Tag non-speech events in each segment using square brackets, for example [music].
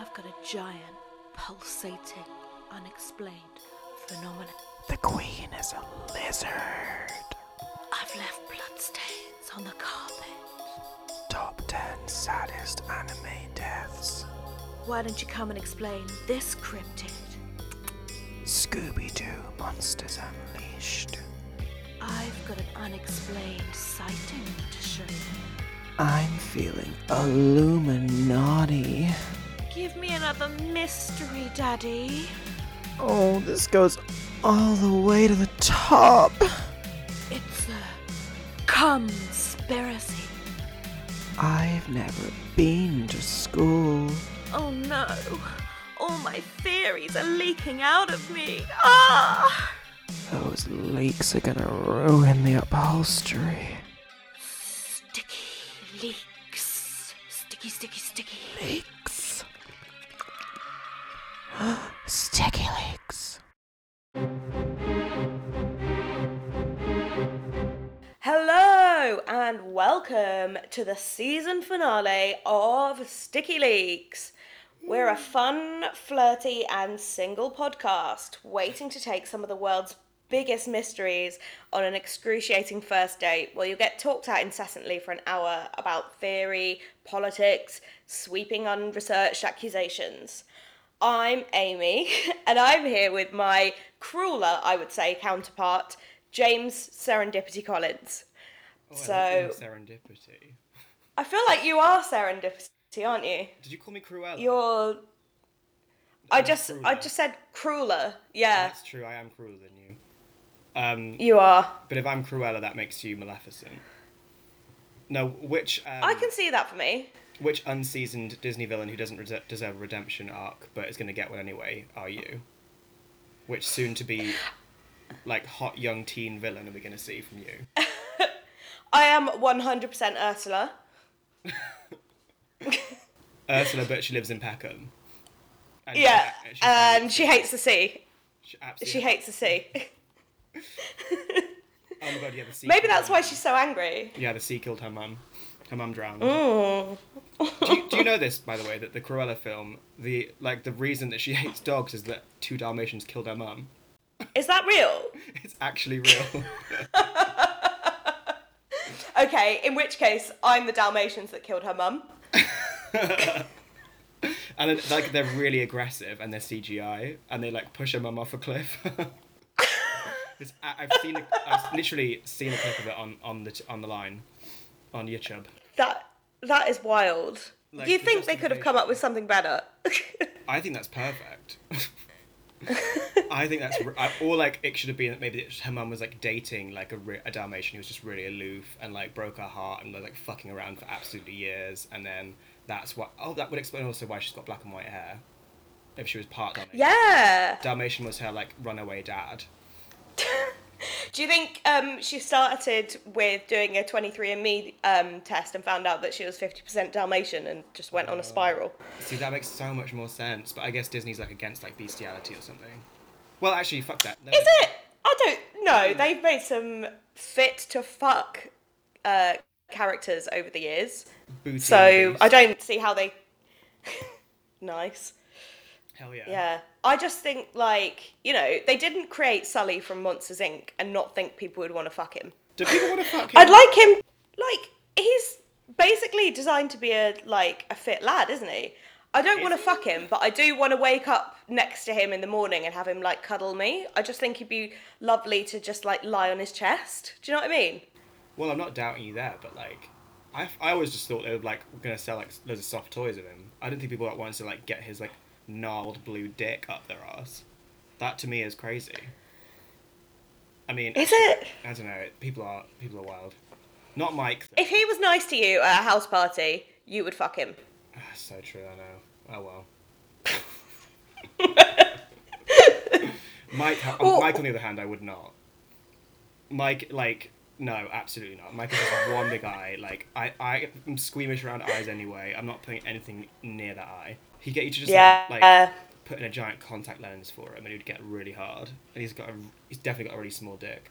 I've got a giant, pulsating, unexplained phenomenon. The queen is a lizard. I've left bloodstains on the carpet. Top 10 saddest anime deaths. Why don't you come and explain this cryptid? Scooby Doo Monsters Unleashed. I've got an unexplained sighting to show you. I'm feeling Illuminati. Give me another mystery, Daddy. Oh, this goes all the way to the top. It's a conspiracy. I've never been to school. Oh no. All my theories are leaking out of me. Ah! Those leaks are gonna ruin the upholstery. Sticky leaks. Sticky, sticky, sticky. Leaks. Sticky leaks. Hello and welcome to the season finale of Sticky Leaks. We're a fun, flirty, and single podcast waiting to take some of the world's biggest mysteries on an excruciating first date where you'll get talked at incessantly for an hour about theory, politics, sweeping unresearched accusations. I'm Amy, [laughs] and I'm here with my crueler, I would say, counterpart, James Serendipity Collins. Oh, So- name serendipity. I feel like you are serendipity, aren't you? Did you call me Cruella? You're. I I'm just, I just said crueler. Yeah, That's true. I am crueler than you. Um, you are. but if I'm Cruella, that makes you Maleficent. No, which um, I can see that for me. Which unseasoned Disney villain who doesn't res- deserve a redemption arc but is going to get one anyway are you? Which soon to be like hot young teen villain are we going to see from you? [laughs] I am 100% Ursula. [laughs] Ursula, but she lives in Peckham. And Yeah, she and she hates the sea. She, absolutely She hates the sea. [laughs] Oh my god, yeah, the sea. Maybe that's why she's so angry. Yeah, the sea killed her mum. Her mum drowned. Mm. do, you, do you know [laughs] this, by the way, that the Cruella film, the like the reason that she hates dogs is that two Dalmatians killed her mum. Is that real? [laughs] It's actually real. [laughs] Okay, in which case, I'm the Dalmatians that killed her mum. and then like they're really aggressive and they're CGI and they like push her mum off a cliff. I've seen, a, I've literally seen a clip of it on on the on the line, on YouTube. That that is wild. Like, you think they could have come up with something better? [laughs] I think that's perfect. I think that's I- or like it should have been that maybe her mum was like dating like a, a Dalmatian who was just really aloof and like broke her heart and was like fucking around for absolutely years and then that's what oh that would explain also why she's got black and white hair if she was part Dalmatian. yeah. Dalmatian was her like runaway dad. [laughs] Do you think um, she started with doing a 23andMe um, test and found out that she was 50% Dalmatian and just went on a spiral? See that makes so much more sense, but I guess Disney's like against like bestiality or something. Well, actually, fuck that. Is it? I don't know. They've made some fit to fuck uh, characters over the years. Booty So I don't see how they. [laughs] nice. Hell yeah. Yeah. I just think, like, you know, they didn't create Sully from Monsters Inc. and not think people would want to fuck him. Do people want to fuck [gasps] him? I'd like him. Like he's basically designed to be a like a fit lad, isn't he? I don't want to fuck him, but I do want to wake up next to him in the morning and have him like cuddle me. I just think he'd be lovely to just like lie on his chest. Do you know what I mean? Well, I'm not doubting you there, but like, I, I always just thought they were like gonna sell like loads of soft toys of him. I didn't think people like wanted to like get his like gnarled blue dick up their ass. That to me is crazy. I mean, Is it? I don't know. People are people are wild. Not Mike. Though. If he was nice to you at a house party, you would fuck him. Ah, so true. I know. Oh well. [laughs] Mike, Well- Mike, on the other hand, I would not. Mike, like, no, absolutely not. Mike is just one big eye. Like, I, I am squeamish around eyes anyway. I'm not putting anything near that eye. He'd get you to just Yeah. like, like put in a giant contact lens for him, and he'd get really hard. And he's got a, he's definitely got a really small dick.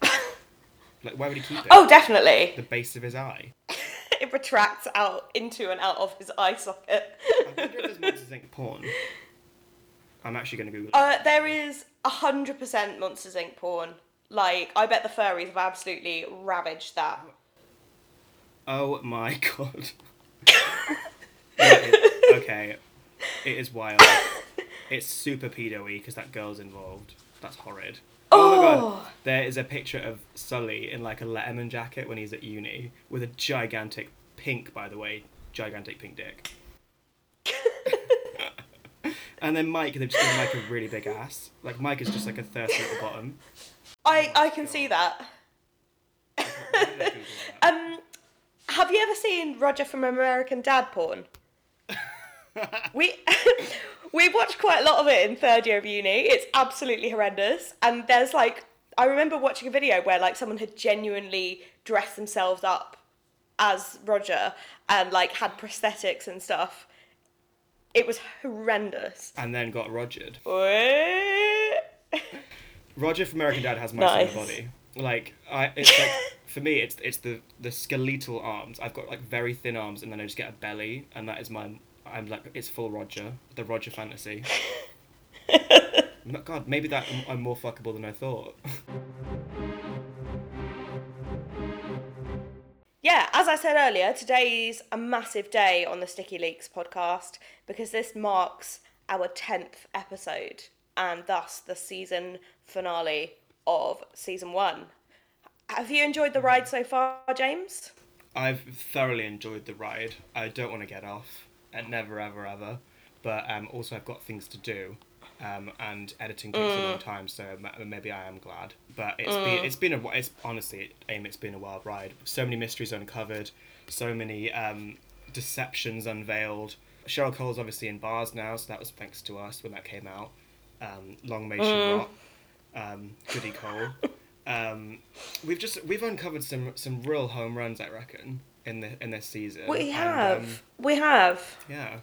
[coughs] like, where would he keep it? Oh, definitely. the base of his eye. [laughs] it retracts out into and out of his eye socket. I wonder if there's Monsters Inc. porn. I'm actually going to Google. it. Uh, there is hundred percent Monsters Inc. porn. Like, I bet the furries have absolutely ravaged that. Oh my [laughs] god. Yeah, [laughs] it- okay, it is wild. It's super pedo-y because that girl's involved. That's horrid. Oh. my god. Oh. There is a picture of Sully in like a Letterman jacket when he's at uni with a gigantic pink, by the way, gigantic pink dick. [laughs] and then Mike, they've just given Mike a really big ass. Like Mike is just like a thirsty little bottom. I I can see that. Why did I Google that? Um, have you ever seen Roger from American Dad porn? [laughs] we [laughs] we watched quite a lot of it in third year of uni. It's absolutely horrendous. And there's like I remember watching a video where like someone had genuinely dressed themselves up as Roger and like had prosthetics and stuff. It was horrendous. and then got Rogered. [laughs] Roger from American Dad has my Nice. sort body. Like I, it's like [laughs] for me, it's it's the the skeletal arms. I've got like very thin arms, and then I just get a belly, and that is my. I'm like it's full Roger, the Roger fantasy. [laughs] God, maybe that I'm, I'm more fuckable than I thought. Yeah, as I said earlier, today's a massive day on the Sticky Leaks podcast because this marks our 10th episode and thus the season finale of season one. Have you enjoyed the ride so far, James? I've thoroughly enjoyed the ride. I don't want to get off, and never ever ever. But um, also I've got things to do, um, and editing takes a long time, so maybe I am glad. But it's been it's been a it's honestly aim it's been a wild ride. So many mysteries uncovered, so many um, deceptions unveiled. Cheryl Cole's obviously in bars now, so that was thanks to us when that came out. Um, long may she rot. Um, Goody Cole. Um, we've just we've uncovered some some real home runs, I reckon, in the in this season. We And, have. um, we have. yeah.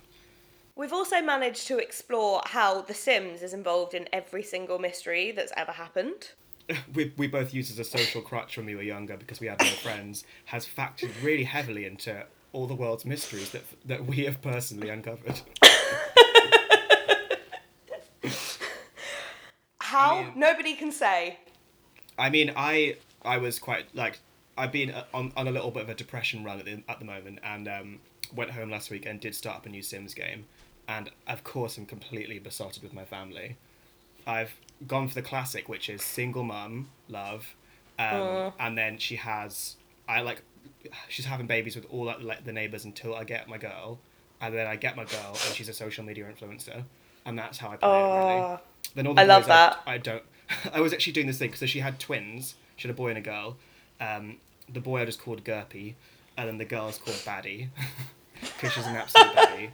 We've also managed to explore how The Sims is involved in every single mystery that's ever happened. [laughs] we, we both used as a social crutch when we were younger because we had no friends has factored really heavily into all the world's mysteries that that we have personally uncovered. [laughs] [laughs] How? mean- Nobody can say. I mean, I I was quite like I've been uh, on, on a little bit of a depression run at the, at the moment, and um, went home last week and did start up a new Sims game, and of course I'm completely besotted with my family. I've gone for the classic, which is single mum love, um, and then she has I like she's having babies with all like, the neighbors until I get my girl, and then I get my girl and she's a social media influencer, and that's how I play it really. Oh, Then all the I love that. I, I don't. [laughs] I was actually doing this thing so she had twins. She had a boy and a girl. Um, the boy I just called Gerpy, and then the girl is called Baddie [laughs] because she's an absolute baddie.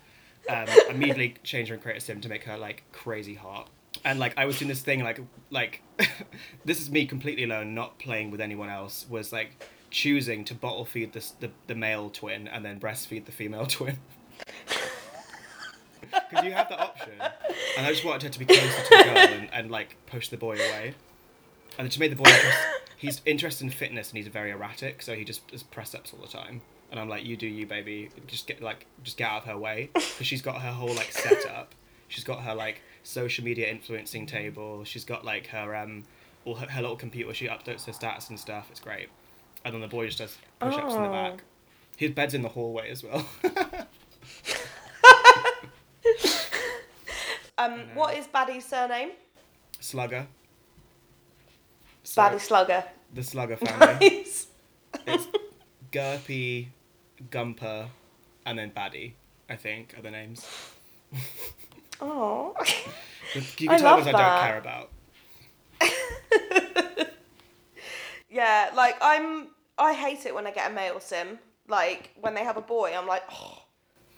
Um, immediately changed her and created a sim to make her like crazy hot. And like I was doing this thing like like [laughs] this is me completely alone, not playing with anyone else. Was like choosing to bottle feed this, the the male twin and then breastfeed the female twin. Because you have that option. And I just wanted her to be closer to the girl and, and like push the boy away. And it just made the boy just, he's interested in fitness and he's very erratic, so he just does press ups all the time. And I'm like, you do you, baby. Just get like, just get out of her way, because she's got her whole like setup. She's got her like social media influencing table. She's got like her um, all her, her little computer. She updates her stats and stuff. It's great. And then the boy just does push ups in the Oh. back. His bed's in the hallway as well. [laughs] Um, what is Baddie's surname? Slugger. So, Baddie Slugger. the Slugger [laughs] family. Nice. it's Gurpy, Gumper, and then Baddie. I think are the names. Oh. You can I tell love ones I don't care about. [laughs] yeah, like I'm. I hate it when I get a male sim. Like when they have a boy, I'm like, oh,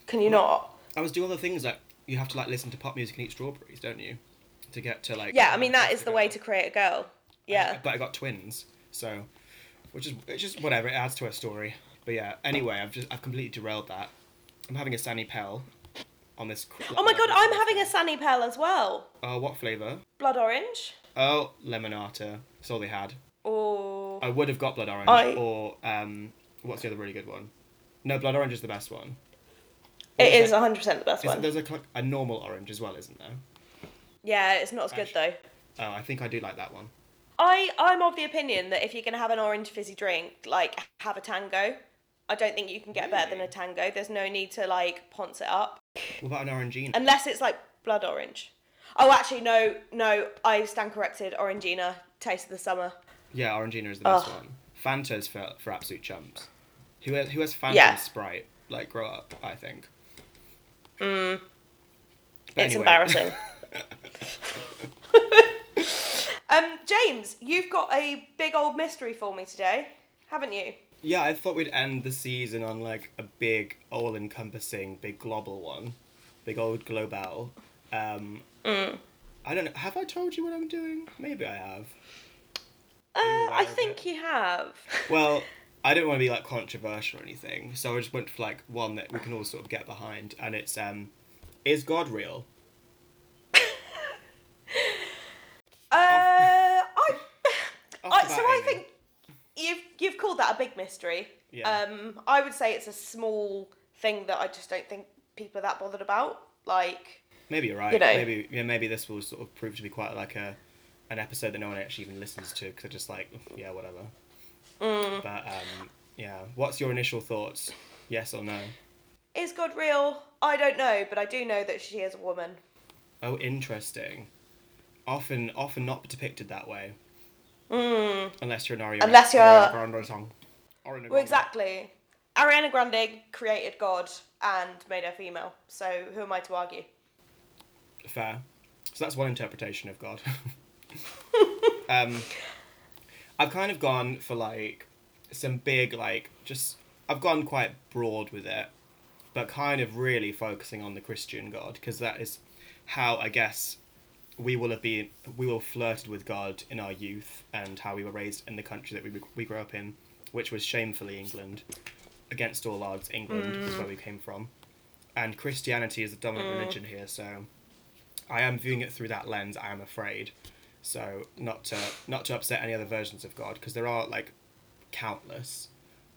can you not? I was doing the things like you have to like listen to pop music and eat strawberries, don't you? To get to like. Yeah, I mean that is the way to create a girl. Yeah. But I got twins, so which is it's just whatever. It adds to her story. But yeah. Anyway, I've just I've completely derailed that. I'm having a Sunny Pell on this. Oh my god, I'm having a. Sunny Pell as well. Oh, what flavour? Blood orange. Oh, Limonata. That's all they had. Or I would have got blood orange I- or um, what's the other really good one? No, blood orange is the best one. It is that? 100% the best one. there's a, a normal orange as well, isn't there? Yeah, it's not as good though. Oh, I think I do like that one. I I'm of the opinion that if you're gonna have an orange fizzy drink, like have a tango. I don't think you can get better than a tango. There's no need to like ponce it up What about an orangina? unless it's like blood orange. Oh, actually, no, no. I stand corrected. Orangina, taste of the summer. yeah, orangina is the best Ugh. one. Fanta's for for absolute chumps. Who has who has Fanta Yeah. and Sprite? Like grow up, I think. Mm. But It's embarrassing. [laughs] um, James, you've got a big old mystery for me today, haven't you? Yeah, I thought we'd end the season on like a big, all-encompassing, big global one, big old global. Um, Mm. I don't know. Have I told you what I'm doing? Maybe I have. Uh, I think you have. Well, I don't want to be like controversial or anything, so I just went for like one that we can all sort of get behind, and it's um, is God real? [laughs] Uh, I, I so I think you've you've called that a big mystery. Yeah. Um, I would say it's a small thing that I just don't think people are that bothered about. Like, Maybe you're right. you know. Maybe yeah, maybe this will sort of prove to be quite like a an episode that no one actually even listens to because they're just like yeah whatever. Mm. But um, yeah, what's your initial thoughts? Yes or no? is God real? I don't know, but I do know that she is a woman. Oh, interesting. Often, often not depicted that way. Mm. Unless you're an Ariana. Unless you're- Ariana Grande song. Ariana Well, exactly. Ariana Grande created God and made her female. So who am I to argue? Fair. So that's one interpretation of God. [laughs] um, I've kind of gone for like some big like just I've gone quite broad with it, but kind of really focusing on the Christian God because that is how I guess we will have been we will flirted with God in our youth and how we were raised in the country that we we grew up in, which was shamefully England. Against all odds, England is mm. where we came from, and Christianity is the dominant mm. religion here. So I am viewing it through that lens. I am afraid. So not to not to upset any other versions of God because there are like countless,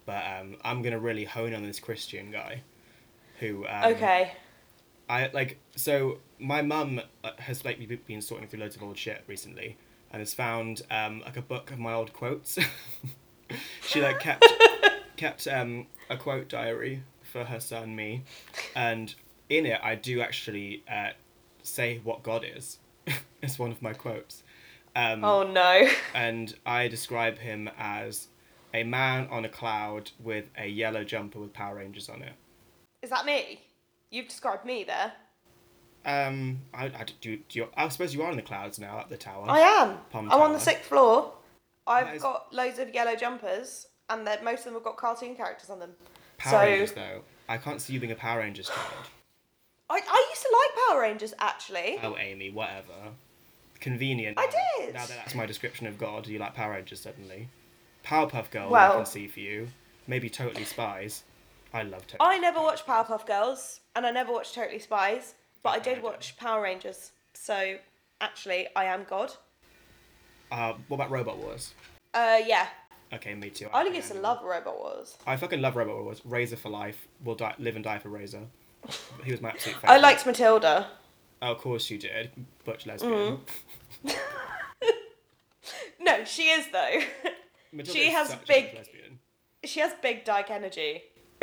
but um, I'm gonna really hone on this Christian guy, who um, okay. I like so my mum uh, has like been sorting through loads of old shit recently and has found um like a book of my old quotes. [laughs] she like kept [laughs] kept um a quote diary for her son me, and in it I do actually uh, say what God is. [laughs] it's one of my quotes. Um, Oh no. [laughs] and I describe him as a man on a cloud with a yellow jumper with Power Rangers on it. Is that me? You've described me there. Um, I, I do, do you, I suppose you are in the clouds now at the tower. I am. Palm I'm on the sixth floor. I've is- got loads of yellow jumpers, and most of them have got cartoon characters on them. Power so Rangers though, I can't see you being a Power Rangers child. I, I used to like Power Rangers actually. Oh, Amy, whatever. Convenient. I did. Now that that's my description of God, you like Power Rangers suddenly. Powerpuff Girls, I can see for you. Maybe Totally Spies. I love Totally. I never watched Powerpuff Girls, and I never watched Totally Spies, but I did watch Power Rangers. So actually, I am God. Uh, what about Robot Wars? Uh, yeah. Okay, me too. I think used to love Robot Wars. I fucking love Robot Wars. Razor for life. Will die, live and die for Razor. He was my absolute [laughs] favorite. I liked Matilda. Oh, of course you did. Butch lesbian. Mm-hmm. [laughs] No, she is though. She is has big- she has big dyke energy. [laughs]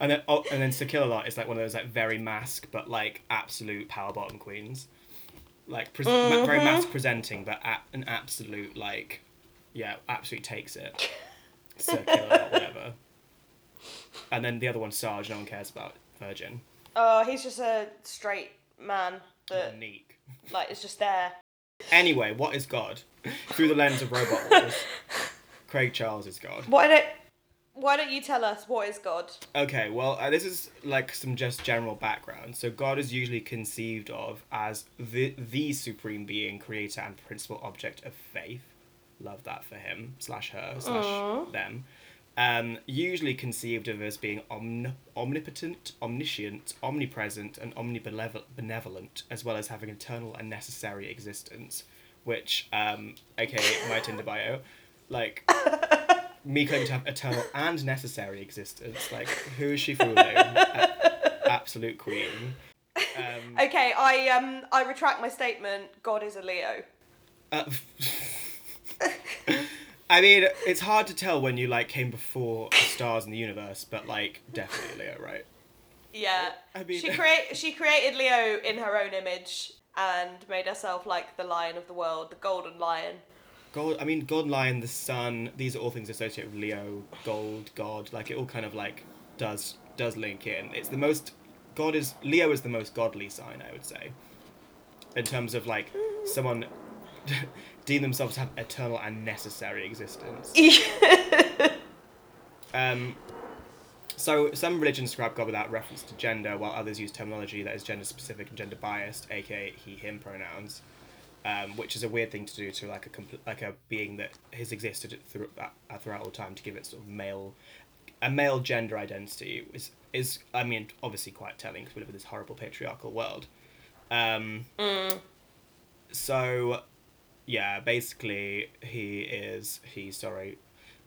And then, oh, and then To Kill is like one of those like very mask but like absolute power bottom queens, like pres- ma- very mask presenting but at an absolute like, yeah, absolutely takes it. [laughs] To Kill whatever. And then the other one, Sarge. No one cares about Virgin. Oh, he's just a straight man that Unique. [laughs] like is just there. Anyway, what is God? [laughs] Through the lens of Robot Wars, [laughs] Craig Charles is God. Why don't Why don't you tell us what is God? Okay, well, uh, this is like some just general background. So, God is usually conceived of as the the supreme being, creator, and principal object of faith. Love that for him slash her slash them. Um, usually conceived of as being omni- omnipotent, omniscient, omnipresent, and omnibenevolent, as well as having eternal and necessary existence. Which, um, aka my Tinder bio, like [laughs] me claiming to have eternal and necessary existence. Like, who is she fooling? A- absolute queen. Um, [laughs] Okay, I um I retract my statement. God is a Leo. uh, [laughs] I mean, it's hard to tell when you like came before the stars in the universe, but like definitely Leo, right? Yeah. I mean- she [laughs] create she created Leo in her own image and made herself like the lion of the world, the golden lion. Gold. I mean, Golden Lion, the sun. These are all things associated with Leo, gold, God. Like it all kind of like does does link in. It's the most. God is Leo is the most godly sign, I would say. In terms of like someone [laughs] deem themselves to have eternal and necessary existence. [laughs] Um, so some religions describe God without reference to gender, while others use terminology that is gender specific and gender biased, aka he/him pronouns, um, which is a weird thing to do to like a compl- like a being that has existed through, uh, throughout all time to give it sort of male, a male gender identity is is I mean obviously quite telling because we live in this horrible patriarchal world. Um, So, yeah, basically he is he sorry,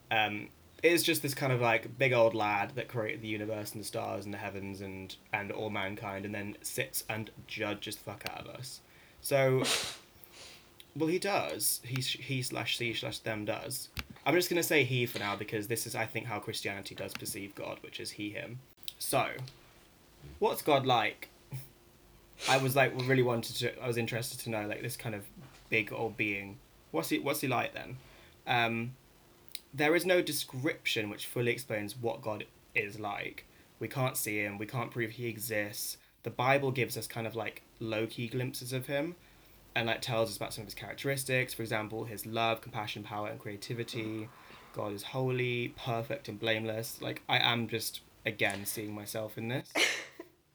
um, is just this kind of like big old lad that created the universe and the stars and the heavens and and all mankind, and then sits and judges the fuck out of us. So, [laughs] well, he does. He he slash she slash them does. I'm just gonna say he for now because this is I think how Christianity does perceive God, which is he him. So, what's God like? [laughs] I was like really wanted to. I was interested to know like this kind of big old being. What's he? What's he like then? Um, there is no description which fully explains what God is like. We can't see him. We can't prove he exists. The Bible gives us kind of like low key glimpses of him, and like tells us about some of his characteristics. For example, his love, compassion, power, and creativity. God is holy, perfect, and blameless. Like I am just again seeing myself in this. [laughs]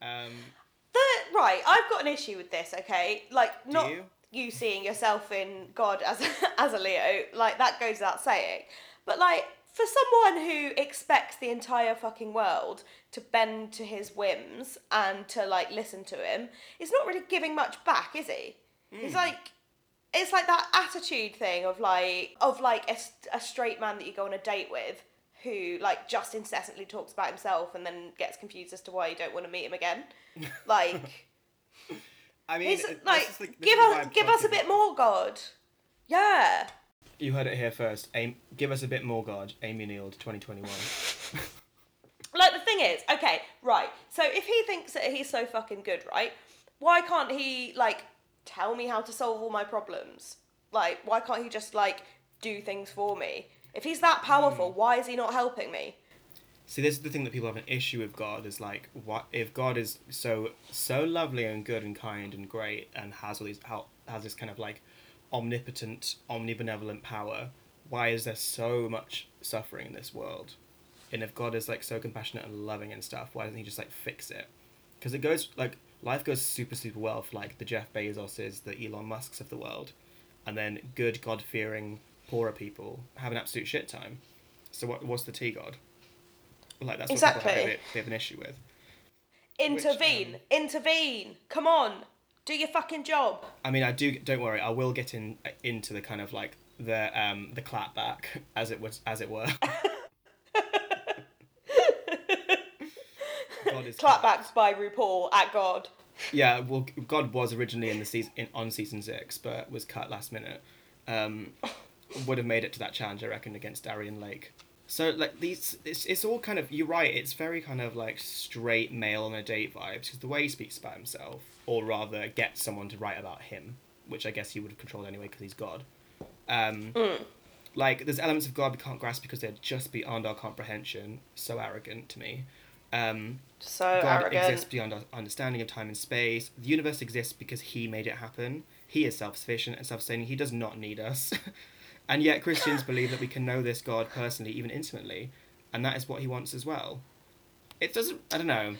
Um, The, right, I've got an issue with this, okay? Like, not you? seeing yourself in God as a, [laughs] as a Leo, like, that goes without saying. But, like, for someone who expects the entire fucking world to bend to his whims and to, like, listen to him, he's not really giving much back, is he? Hmm. He's like, it's like that attitude thing of like of like a straight man that you go on a date with who like just incessantly talks about himself and then gets confused as to why you don't want to meet him again [laughs] like I mean, he's it- like is the- give us give us a bit more god. Yeah. You heard it here first. Aim, give us a bit more, God. Amy Neild, 2021. [laughs] [laughs] like the thing is okay right. So if he thinks that he's so fucking good right why can't he like tell me how to solve all my problems? Like why can't he just like do things for me? If he's that powerful hmm. why is he not helping me See, this is the thing that people have an issue with God is like, what if God is so so lovely and good and kind and great and has all these has this kind of like omnipotent, omnibenevolent power? Why is there so much suffering in this world? And if God is like so compassionate and loving and stuff, why doesn't He just like fix it? Because it goes like life goes super super well for like the Jeff Bezoses, the Elon Musks of the world, and then good God fearing poorer people have an absolute shit time. So what what's the tea God? Like that's what people have a Exactly. bit, bit of an issue with. intervene um, intervene come on do your fucking job I mean, I do. Don't worry, I will get in into the kind of like the um the clapback as it was as it were. [laughs] God is clapbacks by RuPaul at God Yeah, well, God was originally in the season in, on season six, but was cut last minute. Um, would have made it to that challenge, I reckon, against Darienne Lake. So like these, it's, it's all kind of you're right. It's very kind of like straight male on a date vibes because the way he speaks about himself, or rather, gets someone to write about him, which I guess he would have controlled anyway because he's God. Um, Like there's elements of God we can't grasp because they're just beyond our comprehension. So arrogant to me. Um, so God arrogant exists beyond our understanding of time and space. The universe exists because He made it happen. He is self sufficient and self sustaining. He does not need us. [laughs] and yet, Christians believe that we can know this God personally, even intimately, and that is what He wants as well. It doesn't, I don't know.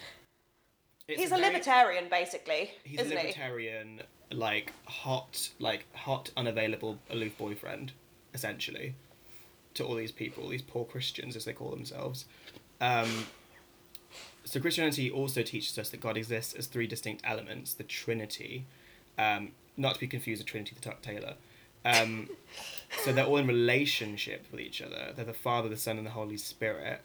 It's he's a very- libertarian basically He's a he libertarian, like hot, like hot, unavailable, aloof boyfriend, essentially, to all these people, these poor Christians as they call themselves. Um, so Christianity also teaches us that God exists as three distinct elements: the Trinity, um, not to be confused with Trinity the Tuck Taylor, Um, so they're all in relationship with each other. They're the Father, the Son, and the Holy Spirit.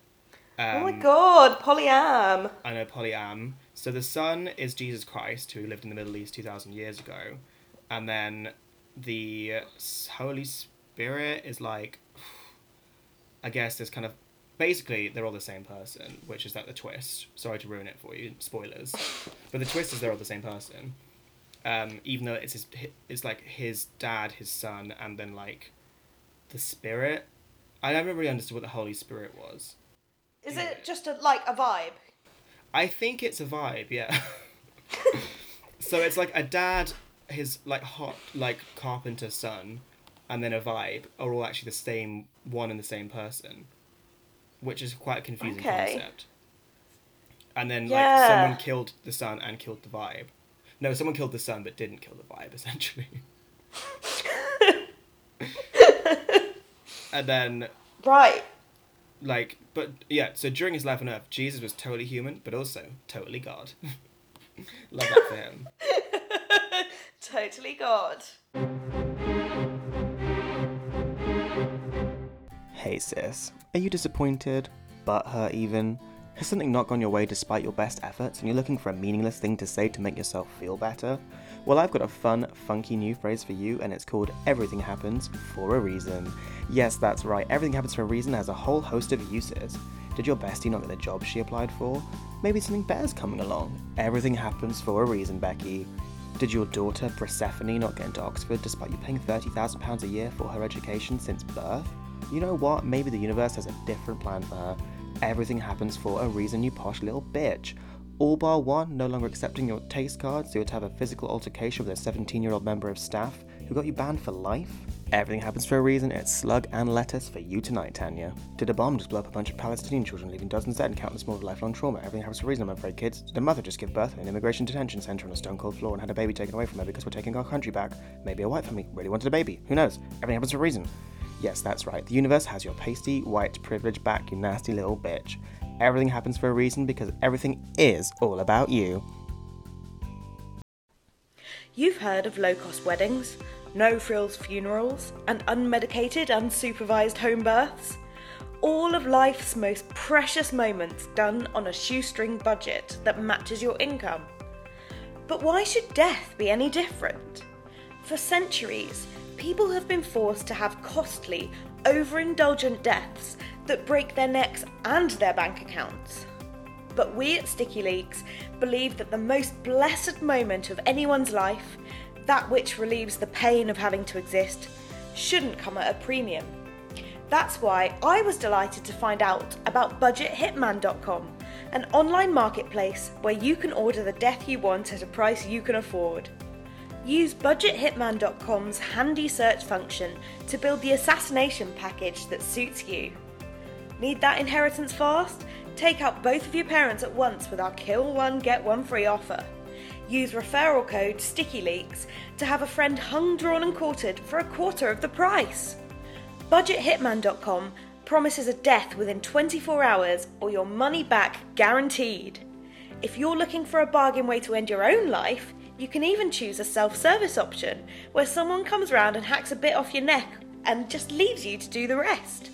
Um, oh my god, polyam. I know polyam. So the Son is Jesus Christ, who lived in the Middle East two thousand years ago, and then the Holy Spirit is like, I guess there's kind of basically they're all the same person, which is like the twist. Sorry to ruin it for you, spoilers, but the twist is they're all the same person. Um, even though it's his, it's like his dad, his son, and then like the spirit. I never really understood what the Holy Spirit was. Is it just a, like a vibe? I think it's a vibe, yeah. [laughs] so it's like a dad, his like hot like carpenter son, and then a vibe are all actually the same one and the same person, which is quite a confusing Okay. concept. And then Yeah. like someone killed the son and killed the vibe. No, someone killed the sun, but didn't kill the vibe [laughs] essentially. and then Right. like but yeah so during his life on earth jesus was totally human but also totally god [laughs] love that for him [laughs] Totally God. Hey sis, are you disappointed? But Butthurt even? Has something not gone your way despite your best efforts and you're looking for a meaningless thing to say to make yourself feel better? Well, I've got a fun, funky new phrase for you and it's called Everything Happens for a Reason. Yes, that's right, Everything Happens for a Reason has a whole host of uses. Did your bestie not get the job she applied for? Maybe something better's coming along. Everything happens for a reason, Becky. Did your daughter Persephone not get into Oxford despite you paying £30,000 a year for her education since birth? You know what? Maybe the universe has a different plan for her. Everything happens for a reason, you posh little bitch. All bar one, no longer accepting your taste card, so you had to have a physical altercation with a 17 year old member of staff who got you banned for life? Everything happens for a reason, it's slug and lettuce for you tonight, Tanya. Did a bomb just blow up a bunch of Palestinian children, leaving dozens dead and countless more with lifelong trauma? Everything happens for a reason, I'm afraid, kids. Did a mother just give birth in an immigration detention centre on a stone cold floor and had a baby taken away from her because we're taking our country back? Maybe a white family really wanted a baby. Who knows? Everything happens for a reason. Yes, that's right. The universe has your pasty, white privilege back, you nasty little bitch. Everything happens for a reason because everything is all about you. You've heard of low cost weddings, no frills funerals, and unmedicated, unsupervised home births? All of life's most precious moments done on a shoestring budget that matches your income. But why should death be any different? For centuries, people have been forced to have costly, overindulgent deaths that break their necks and their bank accounts. But we at Sticky Leaks believe that the most blessed moment of anyone's life, that which relieves the pain of having to exist, shouldn't come at a premium. That's why I was delighted to find out about BudgetHitman.com, an online marketplace where you can order the death you want at a price you can afford. Use BudgetHitman.com's handy search function to build the assassination package that suits you. Need that inheritance fast? Take out both of your parents at once with our kill one, get one free offer. Use referral code STICKYLEAKS to have a friend hung, drawn, and quartered for a quarter of the price. BudgetHitman.com promises a death within 24 hours or your money back guaranteed. If you're looking for a bargain way to end your own life, you can even choose a self service option where someone comes round and hacks a bit off your neck and just leaves you to do the rest.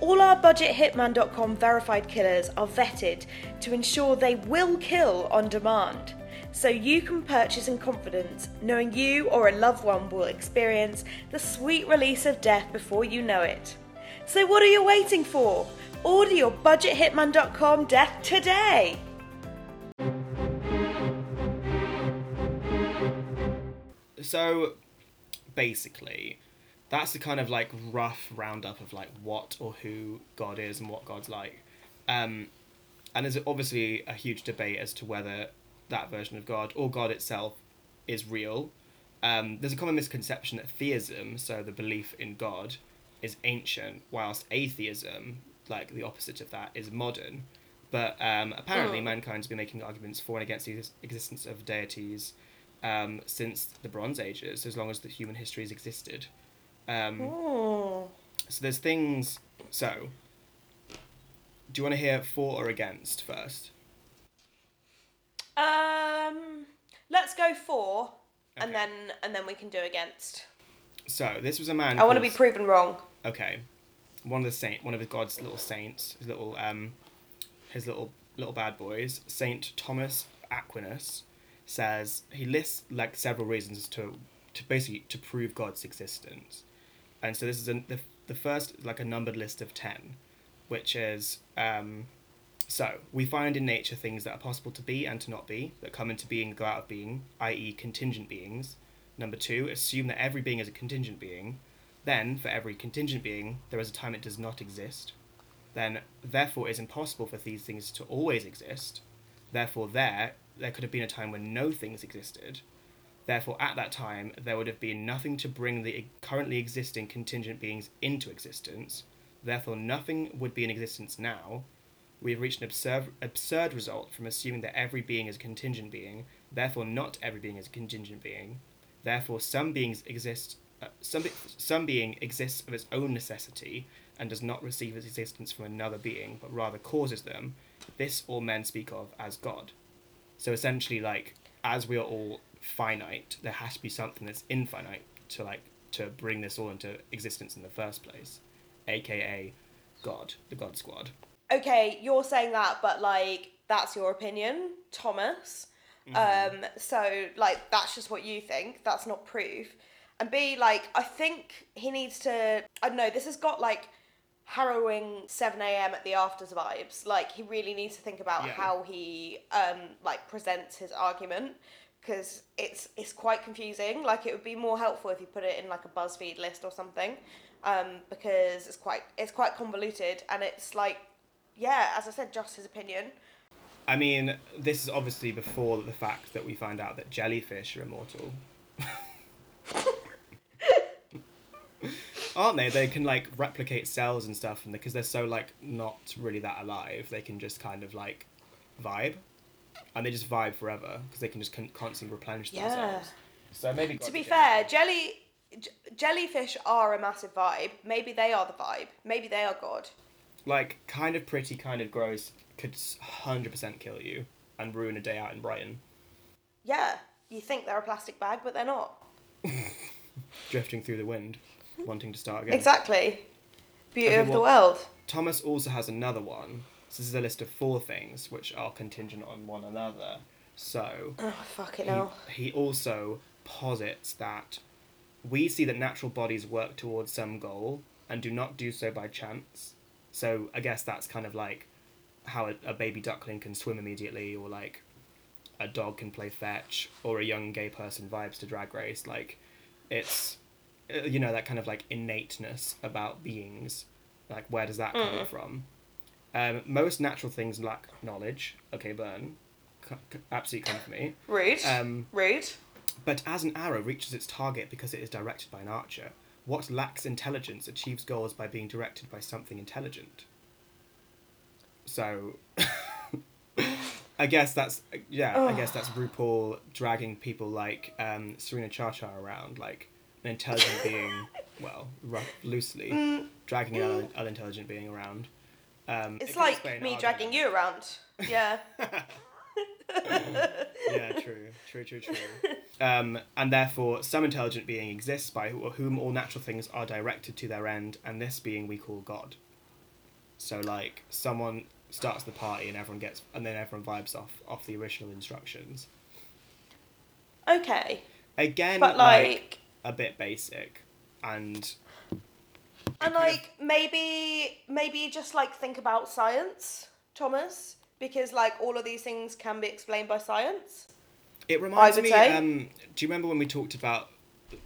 All our BudgetHitman.com verified killers are vetted to ensure they will kill on demand, so you can purchase in confidence, knowing you or a loved one will experience the sweet release of death before you know it. So, what are you waiting for? Order your BudgetHitman.com death today! So basically that's the kind of like rough roundup of like what or who god is and what god's like. Um and there's obviously a huge debate as to whether that version of god or god itself is real. Um, there's a common misconception that theism so the belief in god is ancient whilst atheism like the opposite of that is modern. But um, apparently mankind's been making arguments for and against the existence of deities um, since the Bronze Ages, as long as the human history has existed. Um, Oh. so there's things. So, do you want to hear for or against first? Um, let's go for, and then and then we can do against. So this was a man. I want to be proven wrong. okay. One of the saint, one of the God's little saints, his little um, his little little bad boys, Saint Thomas Aquinas, says he lists like several reasons to to basically to prove God's existence, and so this is the the first like a numbered list of ten, which is um, so we find in nature things that are possible to be and to not be, that come into being, go out of being, i.e., contingent beings. Number two, assume that every being is a contingent being. Then, for every contingent being, there is a time it does not exist. Then, therefore, it is impossible for these things to always exist. Therefore, there, there could have been a time when no things existed. Therefore, at that time, there would have been nothing to bring the currently existing contingent beings into existence. Therefore, nothing would be in existence now. We have reached an absurd, absurd result from assuming that every being is a contingent being. Therefore, not every being is a contingent being. Therefore, some beings exist. Uh, some some being exists of its own necessity and does not receive its existence from another being, but rather causes them. This all men speak of as God. So essentially, like as we are all finite, there has to be something that's infinite to like to bring this all into existence in the first place, aka God, the God Squad. Okay, you're saying that, but like that's your opinion, Thomas. Um, so like that's just what you think. That's not proof. And B, like I think he needs to. I don't know. This has got like harrowing 7 a.m. at the afters vibes. Like he really needs to think about Yeah. how he um like presents his argument because it's it's quite confusing. Like it would be more helpful if you put it in like a BuzzFeed list or something, um, because it's quite it's quite convoluted and it's like yeah, as I said, just his opinion. I mean, this is obviously before the fact that we find out that jellyfish are immortal. [laughs] Aren't they? They can like replicate cells and stuff, and because they're so like not really that alive, they can just kind of like vibe, and they just vibe forever because they can just con- constantly replenish Yeah. themselves. So maybe. To be fair, jelly j- jellyfish are a massive vibe. Maybe they are the vibe. Maybe they are God. like kind of pretty, kind of gross, could hundred percent kill you and ruin a day out in Brighton, Yeah, you think they're a plastic bag, but they're not. [laughs] drifting through the wind, wanting to start again. Exactly. Beauty Okay, of the world. Thomas also has another one. So this is a list of four things which are contingent on one another. So Oh fucking he, hell. he also posits that we see that natural bodies work towards some goal and do not do so by chance. So I guess that's kind of like how a, a baby duckling can swim immediately, or like a dog can play fetch, or a young gay person vibes to drag race. Like it's you know that kind of like innateness about beings. Like where does that come from? Um, most natural things lack knowledge. Okay, burn. C- c- absolutely come for me. Rude. Um, Rude. but as an arrow reaches its target because it is directed by an archer, what lacks intelligence achieves goals by being directed by something intelligent. So, [laughs] I guess that's yeah. I guess that's RuPaul dragging people like um, Serena Chacha around, like an intelligent being. Well, rough, loosely dragging an un- unintelligent being around. Um, It's like me argument. dragging you around. Yeah. [laughs] yeah, true, true, true, true. Um, and therefore, some intelligent being exists by whom all natural things are directed to their end, and this being we call God. So, like, someone starts the party and everyone gets, and then everyone vibes off off the original instructions. okay. Again, But like, like a bit basic, and and like maybe maybe just like think about science, Thomas, because like all of these things can be explained by science. It reminds me. Um, do you remember when we talked about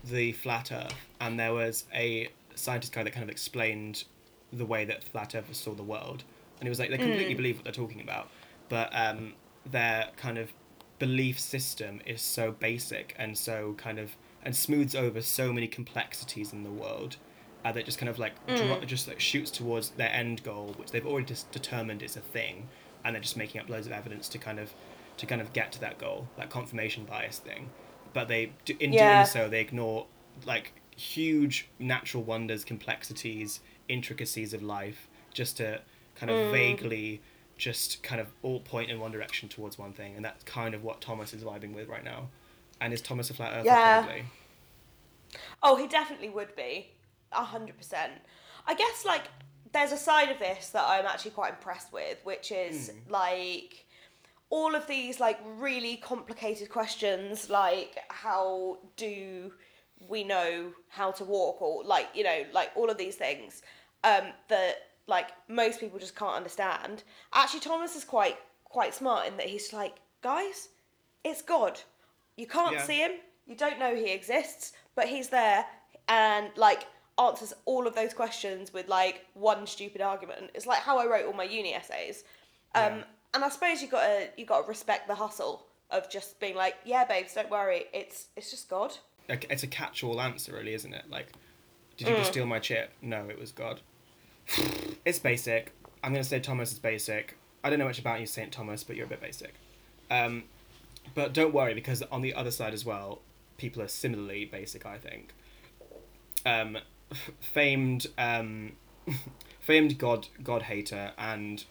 the flat Earth, and there was a scientist guy that kind of explained the way that flat Earthers saw the world, and he was like, they completely believe what they're talking about, but um, their kind of belief system is so basic and so kind of and smooths over so many complexities in the world. Uh, that just kind of like dro- just like shoots towards their end goal, which they've already just determined is a thing, and they're just making up loads of evidence to kind of to kind of get to that goal, that confirmation bias thing. But they, do- in Yeah. doing so, they ignore like huge natural wonders, complexities, intricacies of life, just to kind of vaguely just kind of all point in one direction towards one thing, and that's kind of what Thomas is vibing with right now. And is Thomas a flat earther? Yeah. Probably. Oh, he definitely would be. A hundred percent. I guess like there's a side of this that I'm actually quite impressed with, which is like all of these like really complicated questions like how do we know how to walk or like you know like all of these things um that like most people just can't understand actually thomas is quite quite smart in that he's like guys it's god you can't Yeah. see him you don't know he exists but he's there and like answers all of those questions with like one stupid argument it's like how i wrote all my uni essays um Yeah. and i suppose you gotta you gotta respect the hustle of just being like yeah babes don't worry it's it's just god it's a catch-all answer, really, isn't it? Like, did you just steal my chip? No, it was God. [sighs] it's basic. I'm gonna say Thomas is basic. I don't know much about you, Saint Thomas, but you're a bit basic. Um, but don't worry because on the other side as well, people are similarly basic. I think. Um, f- famed, um, [laughs] famed God God hater and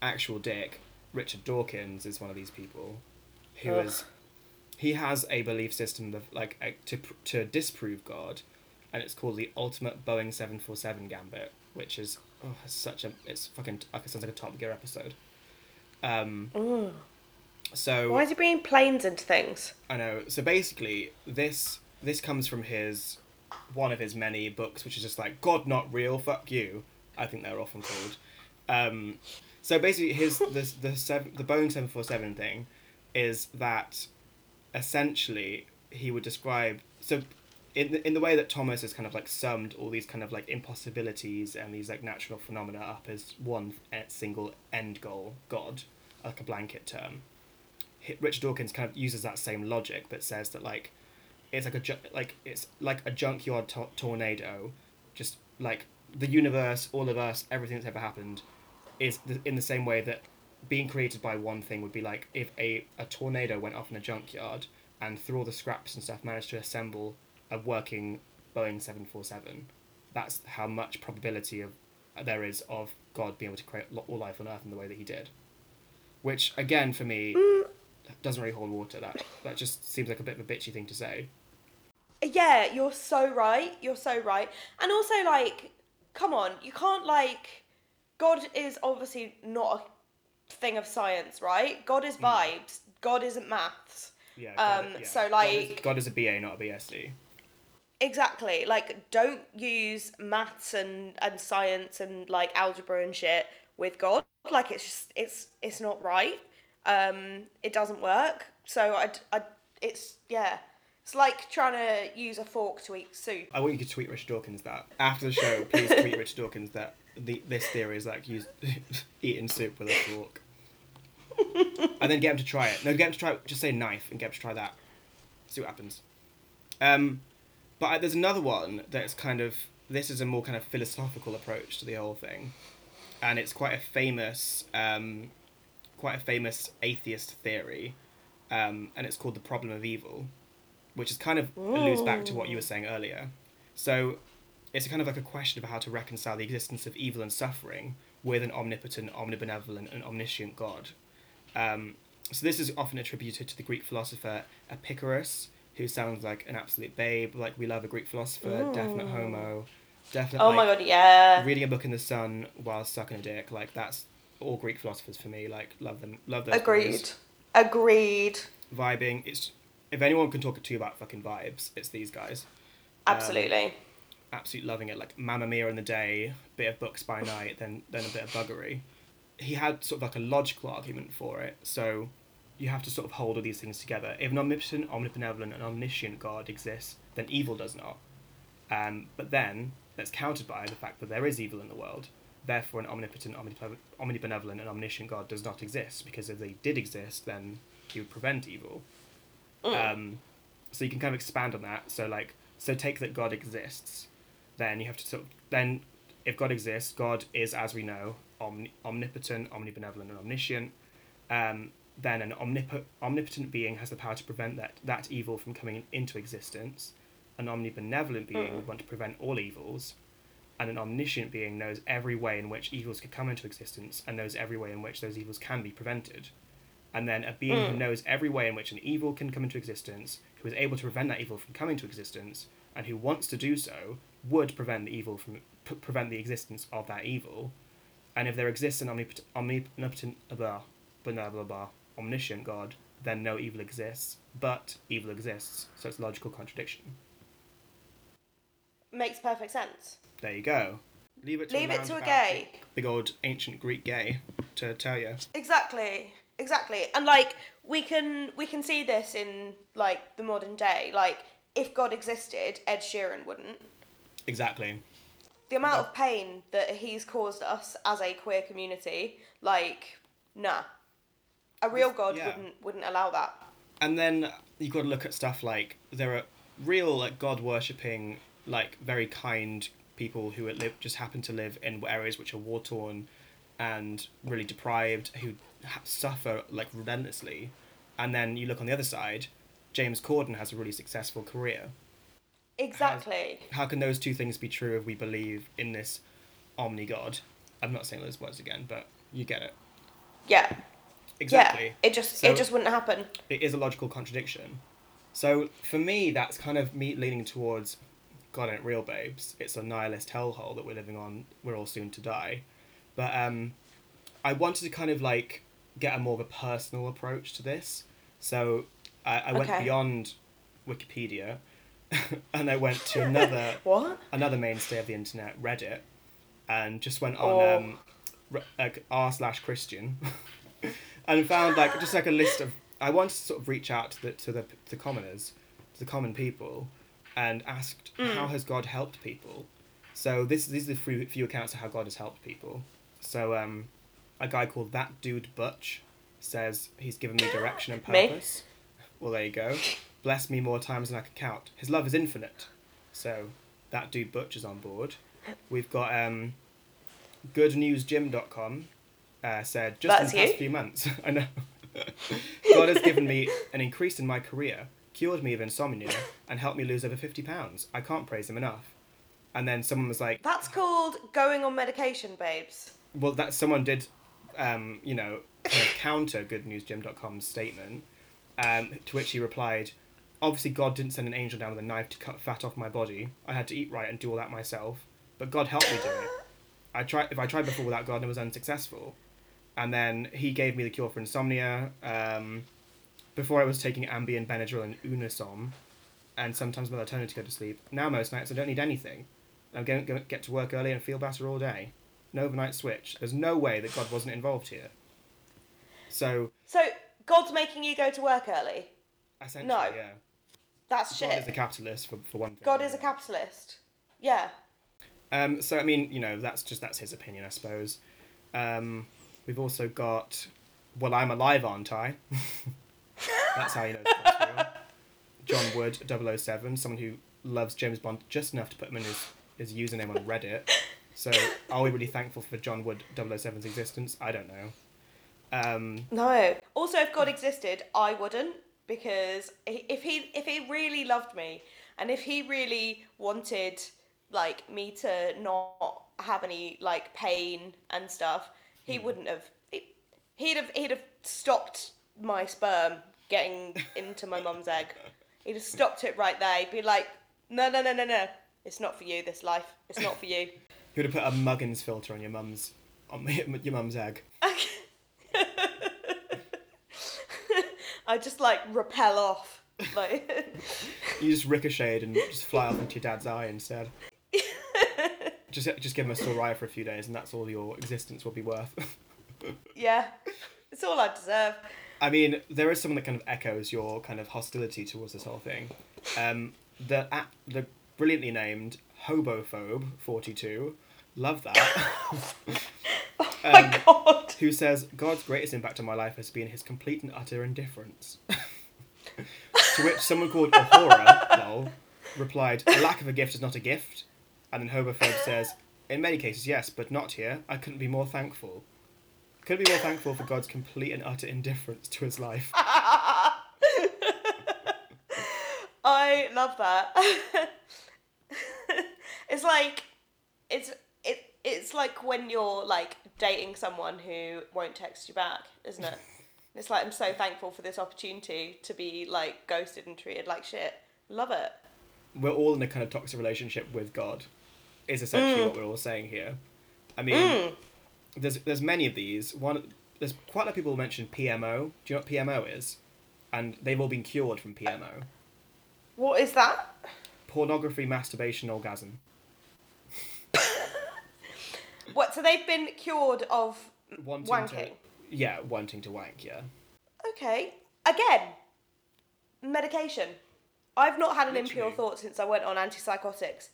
actual dick Richard Dawkins is one of these people, who Ugh. is he has a belief system of like a, to to disprove God, and it's called the ultimate Boeing seven four seven gambit, which is oh, such a it's fucking like it sounds like a Top Gear episode. Um, so why is he bringing planes into things I know. So basically, this this comes from his one of his many books, which is just like God not real, fuck you. I think they're often called. Um, so basically, his the the seven, the Boeing seven four seven thing is that essentially he would describe so in the, in the way that Thomas has kind of like summed all these kind of like impossibilities and these like natural phenomena up as one eh, single end goal, God, like a blanket term. Richard Dawkins kind of uses that same logic, but says that like it's like a ju- like it's like a junkyard to- tornado, just like the universe, all of us, everything that's ever happened, is th- in the same way that being created by one thing would be like if a, a tornado went off in a junkyard and through all the scraps and stuff managed to assemble a working Boeing seven four seven. That's how much probability of there is of God being able to create all life on Earth in the way that He did. Which again, for me, mm, doesn't really hold water. That that just seems like a bit of a bitchy thing to say. yeah you're so right you're so right and also like come on you can't like god is obviously not a thing of science right god is vibes god isn't maths Yeah. Um, so, God is, like- God is a BA, not a BSc. exactly like don't use maths and and science and like algebra and shit with god like it's just it's it's not right um it doesn't work so i i it's yeah it's like trying to use a fork to eat soup I want you to tweet Richard Dawkins that after the show. Please [laughs] tweet Richard Dawkins that the this theory is like use [laughs] eating soup with a fork, and then get him to try it. No, get him to try. Just say knife and get him to try that. See what happens. Um, but I, there's another one that's kind of this is a more kind of philosophical approach to the whole thing, and it's quite a famous, um, quite a famous atheist theory, um, and it's called the problem of evil, which is kind of alludes back to what you were saying earlier. So, it's kind of like a question of how to reconcile the existence of evil and suffering with an omnipotent, omnibenevolent, and omniscient God. Um, so this is often attributed to the Greek philosopher Epicurus, who sounds like an absolute babe. Like we love a Greek philosopher, definite homo, definite. oh my god yeah Reading a book in the sun while sucking a dick, like that's all Greek philosophers for me. Like love them, love those. agreed agreed Vibing. It's if anyone can talk to you about fucking vibes, it's these guys. absolutely absolutely loving it. Like Mamma Mia in the day, bit of books by night, then then a bit of buggery. He had sort of like a logical argument for it. So you have to sort of hold all these things together. If an omnipotent, omnibenevolent, and omniscient God exists, then evil does not. Um, but then that's countered by the fact that there is evil in the world. Therefore, an omnipotent, omnibenevolent, and omniscient God does not exist because if they did exist, then he would prevent evil. Um, so you can kind of expand on that. So like, so take that God exists, then you have to sort of then if God exists, God is as we know omni- omnipotent, omnibenevolent, and omniscient. Um, then an omnip- omnipotent being has the power to prevent that that evil from coming into existence. An omnibenevolent being would want to prevent all evils, and an omniscient being knows every way in which evils could come into existence and knows every way in which those evils can be prevented. and then a being who mm. knows every way in which an evil can come into existence, who is able to prevent that evil from coming to existence, and who wants to do so, would prevent the evil from p- prevent the existence of that evil. And if there exists an omnipotent, omnipotent blah, blah, blah, blah, blah, omniscient God, then no evil exists, but evil exists, so it's a logical contradiction. Makes perfect sense. There you go. Leave it to Leave a, it to a gay. big- old ancient Greek gay to tell you. Exactly. Exactly. And like we can we can see this in like the modern day. Like if God existed, Ed Sheeran wouldn't. Exactly. The amount of pain that he's caused us as a queer community, like nah. A real God Yeah. wouldn't wouldn't allow that. And then you've got to look at stuff like there are real like God worshipping, like very kind people who live just happen to live in areas which are war torn and really deprived, who ha- suffer like relentlessly. And then you look on the other side, James Corden has a really successful career. Exactly. How can those two things be true if we believe in this omni God? I'm not saying those words again, but you get it. Yeah. Exactly. Yeah. It just So- it just wouldn't happen. it is a logical contradiction. So for me, that's kind of me leaning towards God ain't real, babes. It's a nihilist hellhole that we're living on. We're all soon to die. But um, I wanted to kind of like get a more of a personal approach to this. So I, I went Okay. beyond Wikipedia, [laughs] and I went to [laughs] another What? another mainstay of the internet, Reddit, and just went Oh. on um, like r slash Christian, [laughs] and found like just like a list of. I wanted to sort of reach out to the to the, the commoners, to the common people, and asked how has God helped people. So this these are the few, few accounts of how God has helped people. So um, a guy called that dude Butch says he's given me direction and [gasps] Me? purpose. Well, there you go. Bless me more times than I can count. His love is infinite. So that dude Butch is on board. We've got um, goodnewsgym.com uh, said just That's in the past you? few months. [laughs] I know. [laughs] God has given me an increase in my career, cured me of insomnia, and helped me lose over 50 pounds. I can't praise him enough. And then someone was like, That's called going on medication, babes. well, that someone did, um, you know, kind of counter goodnewsgym.com's statement, um, to which he replied, obviously God didn't send an angel down with a knife to cut fat off my body. I had to eat right and do all that myself, but God helped me do it. I tried. If I tried before without God, and it was unsuccessful. And then he gave me the cure for insomnia. Um, before I was taking Ambien, Benadryl, and Unisom, and sometimes melatonin to go to sleep. Now most nights I don't need anything. I'm going to get to work early and feel better all day. No overnight switch. There's no way that God wasn't involved here. So So God's making you go to work early. essentially, No. yeah. That's God shit. is a capitalist for, for one thing. God is a capitalist. Yeah. Um, so I mean, you know, that's just that's his opinion, I suppose. Um, we've also got, well, I'm alive, aren't I? [laughs] that's how you know real. John Wood 007, someone who loves James Bond just enough to put him in his, his username on Reddit. So are we really thankful for John Wood 007's existence? I don't know. Um, No. Also, if God existed, I wouldn't because if he if he really loved me and if he really wanted like me to not have any like pain and stuff, he wouldn't have. He, he'd have he'd have stopped my sperm getting into my mum's egg. He'd have stopped it right there. He'd be like, no, no, no, no, no. It's not for you. This life. It's not for you. he would have put a Muggins filter on your mum's on your mum's egg. [laughs] I just like repel off. Like [laughs] You just ricocheted and just fly off into your dad's eye instead. [laughs] just just give him a Soraya for a few days, and that's all your existence will be worth. yeah, it's all I deserve. I mean, there is something that kind of echoes your kind of hostility towards this whole thing. Um, the app, the brilliantly named Hobophobe forty two, love that. [laughs] [laughs] My Um, God. who says God's greatest impact on my life has been his complete and utter indifference. to which someone called Ahura, lol, replied, "A lack of a gift is not a gift." And then Hobophobe says, "In many cases, yes, but not here. I couldn't be more thankful. Couldn't be more thankful for God's complete and utter indifference to his life." [laughs] I love that. [laughs] it's like it's it it's like when you're like dating someone who won't text you back, isn't it? [laughs] It's like I'm so thankful for this opportunity to be like ghosted and treated like shit. Love it. We're all in a kind of toxic relationship with God. Is essentially mm. what we're all saying here. I mean, mm. There's there's many of these. One there's quite a lot of people who mention PMO. Do you know what PMO is? And they've all been cured from PMO. What is that? Pornography, masturbation, orgasm. [laughs] What? So they've been cured of Wanting wanking. to Yeah, wanting to wank, yeah. Okay. Again, medication. I've not had an impure Literally. thought since I went on antipsychotics.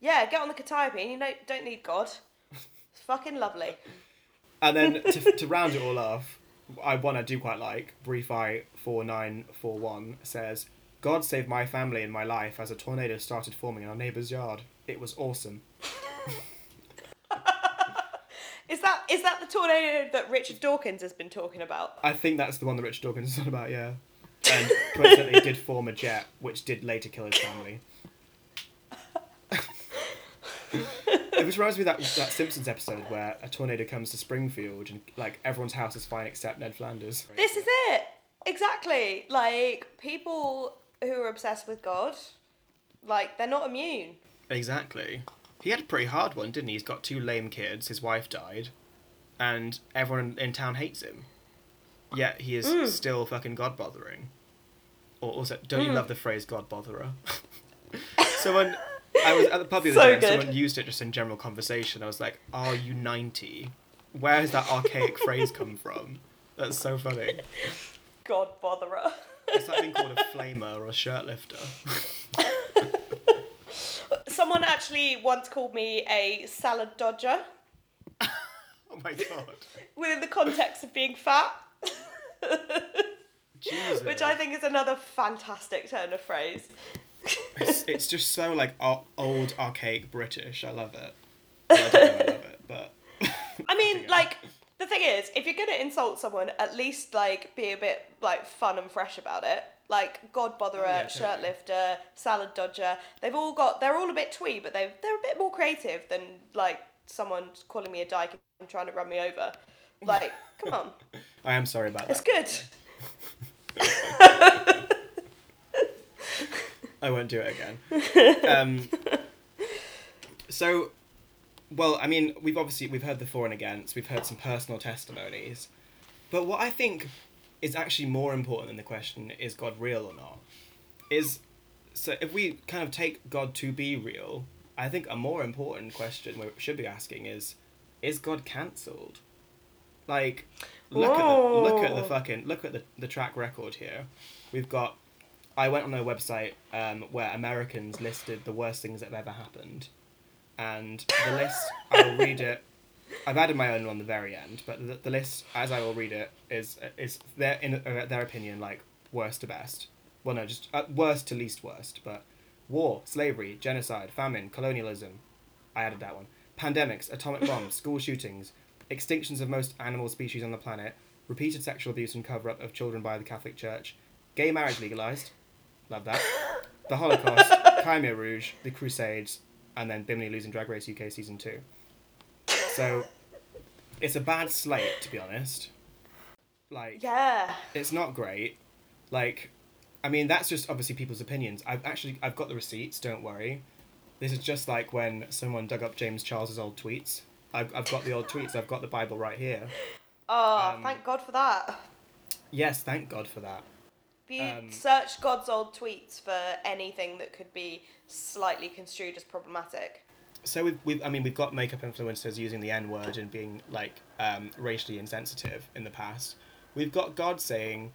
Yeah, get on the quetiapine. You don't, don't need God. It's fucking lovely. And then to, to round it all off, I one I do quite like, Briefy four nine four one says, God saved my family and my life as a tornado started forming in our neighbour's yard. It was awesome. [laughs] Is that is that the tornado that Richard Dawkins has been talking about? I think that's the one that Richard Dawkins is on about, yeah. And coincidentally did form a jet, which did later kill his family. It just reminds me of that that Simpsons episode where a tornado comes to Springfield and like everyone's house is fine except Ned Flanders. This is it. Exactly. Like people who are obsessed with God, like they're not immune. Exactly. He had a pretty hard one, didn't he? He's got two lame kids, his wife died, and everyone in town hates him. Yet he is Mm. still fucking god bothering. Or also, don't you love the phrase god botherer? [laughs] someone, I was at the pub the other So day, and good. someone used it just in general conversation. I was like, "Are you 90? Where has that archaic phrase come from?" That's so funny. God botherer. It's being called a flamer or a shirt lifter. Someone actually once called me a salad dodger Oh my god. within the context of being fat, Jesus. which I think is another fantastic turn of phrase. It's, [laughs] it's just so like old archaic British. I love it. Well, I don't know I love it, but [laughs] I mean, like the thing is, if you're gonna insult someone, at least like be a bit like fun and fresh about it. Like God botherer, Oh, yeah, shirt lifter, salad dodger. They've all got. They're all a bit twee, but they they're a bit more creative than like someone calling me a dyke and trying to run me over. Like, come on, [laughs] I am sorry about that. it's good. I won't do it again. [laughs] Um, so, well, I mean, we've obviously we've heard the for and against. We've heard some personal testimonies, but what I think is actually more important than the question is God real or not is so if we kind of take God to be real, I think a more important question we should be asking is is God cancelled? Like look at the look at the fucking look at the, the track record here. We've got I went on a website um, where Americans listed the worst things that have ever happened, and the list I'll read it. I've added my own on the very end, but the, the list, as I will read it, is is their in uh, their opinion like worst to best. Well, no, just uh, worst to least worst. But war, slavery, genocide, famine, colonialism. I added that one. Pandemics, atomic bombs, [laughs] school shootings, extinctions of most animal species on the planet, repeated sexual abuse and cover up of children by the Catholic Church, gay marriage legalized. Love that. The Holocaust, [laughs] Khmer Rouge, the Crusades, and then Bimini losing Drag Race UK season two. So, it's a bad slate to be honest. Like, Yeah. it's not great. Like, I mean, that's just obviously people's opinions. I've actually I've got the receipts. Don't worry. This is just like when someone dug up James Charles's old tweets. I've I've got the old tweets. I've got the Bible right here. Oh, Um, thank God for that. Yes, thank God for that. You um, searched God's old tweets for anything that could be slightly construed as problematic? So we've, we've I mean we've got makeup influencers using the N word and being like um, racially insensitive in the past. We've got God saying,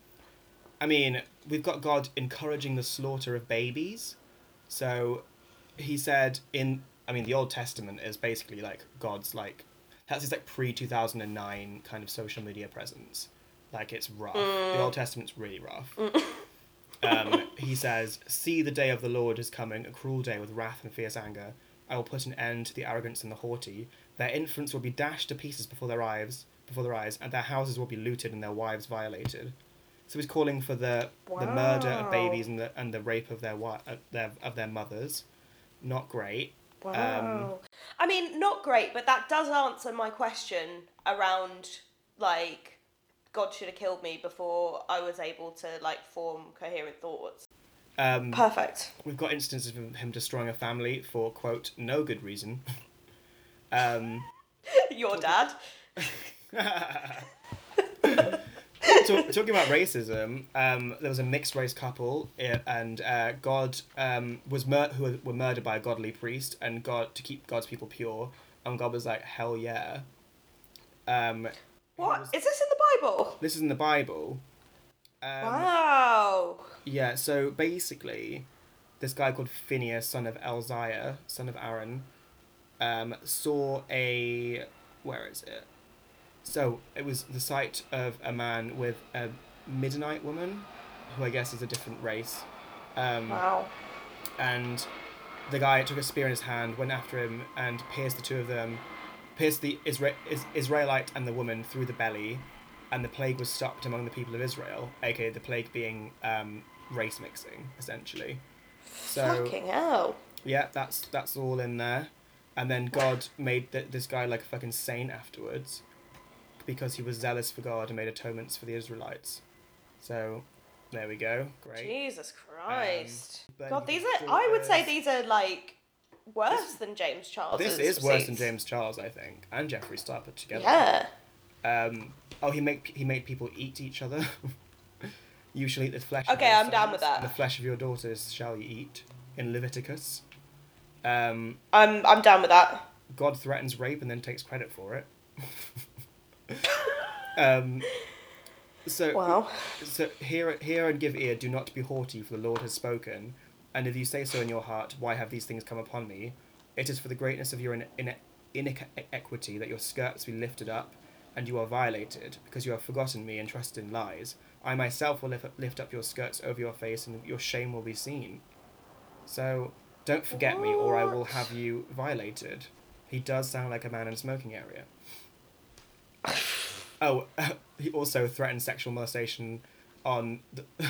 I mean we've got God encouraging the slaughter of babies. So he said in I mean the Old Testament is basically like God's like that's his like pre two thousand and nine kind of social media presence. Like it's rough. The Old Testament's really rough. Um, he says, See the day of the Lord is coming, a cruel day with wrath and fierce anger. I will put an end to the arrogance and the haughty. Their infants will be dashed to pieces before their eyes, before their eyes, and their houses will be looted and their wives violated. So he's calling for the the murder of babies and the and the rape of their wi- uh, their of their mothers. Not great. Wow. I mean, not great, but that does answer my question around like God should have killed me before I was able to like form coherent thoughts. Um, Perfect. we've got instances of him destroying a family for quote no good reason. [laughs] um, [laughs] Your dad. [laughs] talk, talking about racism, um, there was a mixed race couple, uh, and uh, God um, was mur- who were murdered by a godly priest, and God to keep God's people pure, and God was like, hell yeah. Um, What was- is this in the Bible? this is in the Bible. Um, wow. Yeah, so basically, this guy called Phineas, son of Elziah, son of Aaron, um, saw a. Where is it? So it was the sight of a man with a Midianite woman, who I guess is a different race. Um, Wow. and the guy took a spear in his hand, went after him, and pierced the two of them, pierced the Isra- Is- Israelite and the woman through the belly, and the plague was stopped among the people of Israel, aka the plague being um, race mixing, essentially. So Fucking hell. yeah, that's that's all in there, and then God made th- this guy like a fucking saint afterwards, because he was zealous for God and made atonements for the Israelites. So, there we go. Great. Jesus Christ. Ben God, these are. I would say these are like worse than James Charles. This is worse than James Charles, I think, and Jeffree Star put together. Yeah. Um, oh, he make he made people eat each other. you shall eat the flesh. of Okay, your I'm down with that. The flesh of your daughters shall you eat, in Leviticus. Um, I'm I'm down with that. God threatens rape and then takes credit for it. [laughs] um, so Wow. so hear hear and give ear. Do not be haughty, for the Lord has spoken. And if you say so in your heart, why have these things come upon me? It is for the greatness of your in, in, inequity that your skirts be lifted up, and you are violated, because you have forgotten me and trusted in lies. I myself will lift, up your skirts over your face, and your shame will be seen. So don't forget me, or I will have you violated. He does sound like a man in a smoking area. [sighs] Oh, [laughs] he also threatened sexual molestation on the, [laughs]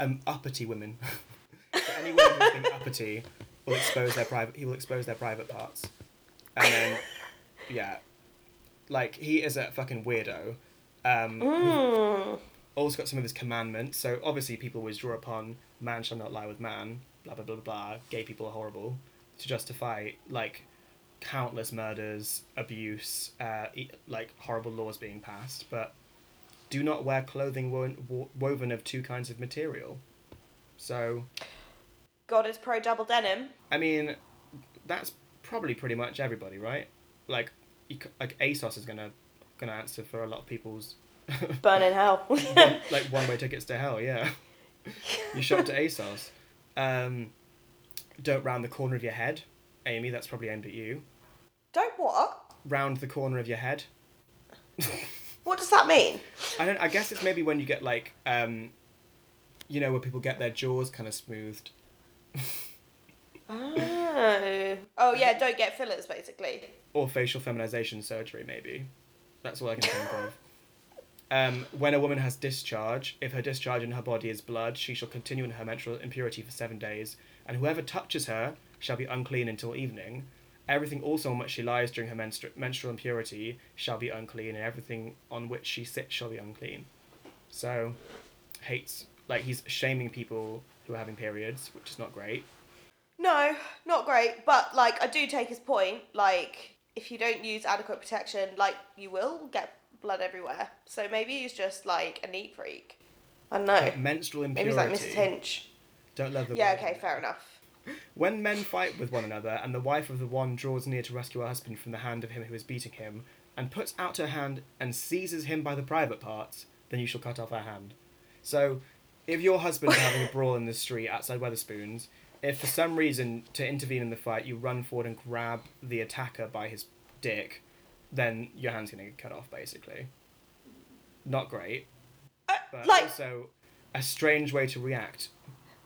um, uppity women. [laughs] so any woman who's being uppity will expose their private. He will expose their private parts, and then, yeah, like he is a fucking weirdo. Um, Mm. also got some of his commandments. So obviously, people always draw upon "man shall not lie with man," blah blah blah blah. Gay people are horrible to justify like countless murders, abuse, uh, like horrible laws being passed. But do not wear clothing wo- woven of two kinds of material. So God is pro double denim. I mean, that's probably pretty much everybody, right? Like, you, like ASOS is gonna gonna answer for a lot of people's [laughs] Burn in hell. [laughs] one, like one way tickets to hell. Yeah, [laughs] you shop to ASOS. Um, don't round the corner of your head, Amy. That's probably aimed at you. Don't what? Round the corner of your head. What does that mean? I don't. I guess it's maybe when you get like, um, you know, where people get their jaws kind of smoothed. Oh. Oh yeah, don't get fillers basically. or facial feminization surgery, maybe. That's all I can think of. Um, when a woman has discharge, if her discharge in her body is blood, she shall continue in her menstrual impurity for seven days, and whoever touches her shall be unclean until evening. Everything also on which she lies during her menstru- menstrual impurity shall be unclean, and everything on which she sits shall be unclean. So, hates like he's shaming people who are having periods, which is not great. No, not great. But like, I do take his point. Like, if you don't use adequate protection, like you will get blood everywhere. So maybe he's just like a neat freak. I don't know. But menstrual Maybe he's like Mrs. Hinch. Don't love the Yeah. word. Okay. Fair enough. [laughs] When men fight with one another, and the wife of the one draws near to rescue her husband from the hand of him who is beating him, and puts out her hand and seizes him by the private parts, then you shall cut off her hand. So, if your husband's having a brawl in the street outside Wetherspoons, if for some reason to intervene in the fight you run forward and grab the attacker by his dick, then your hand's gonna get cut off, basically. Not great, Uh, but like also a strange way to react.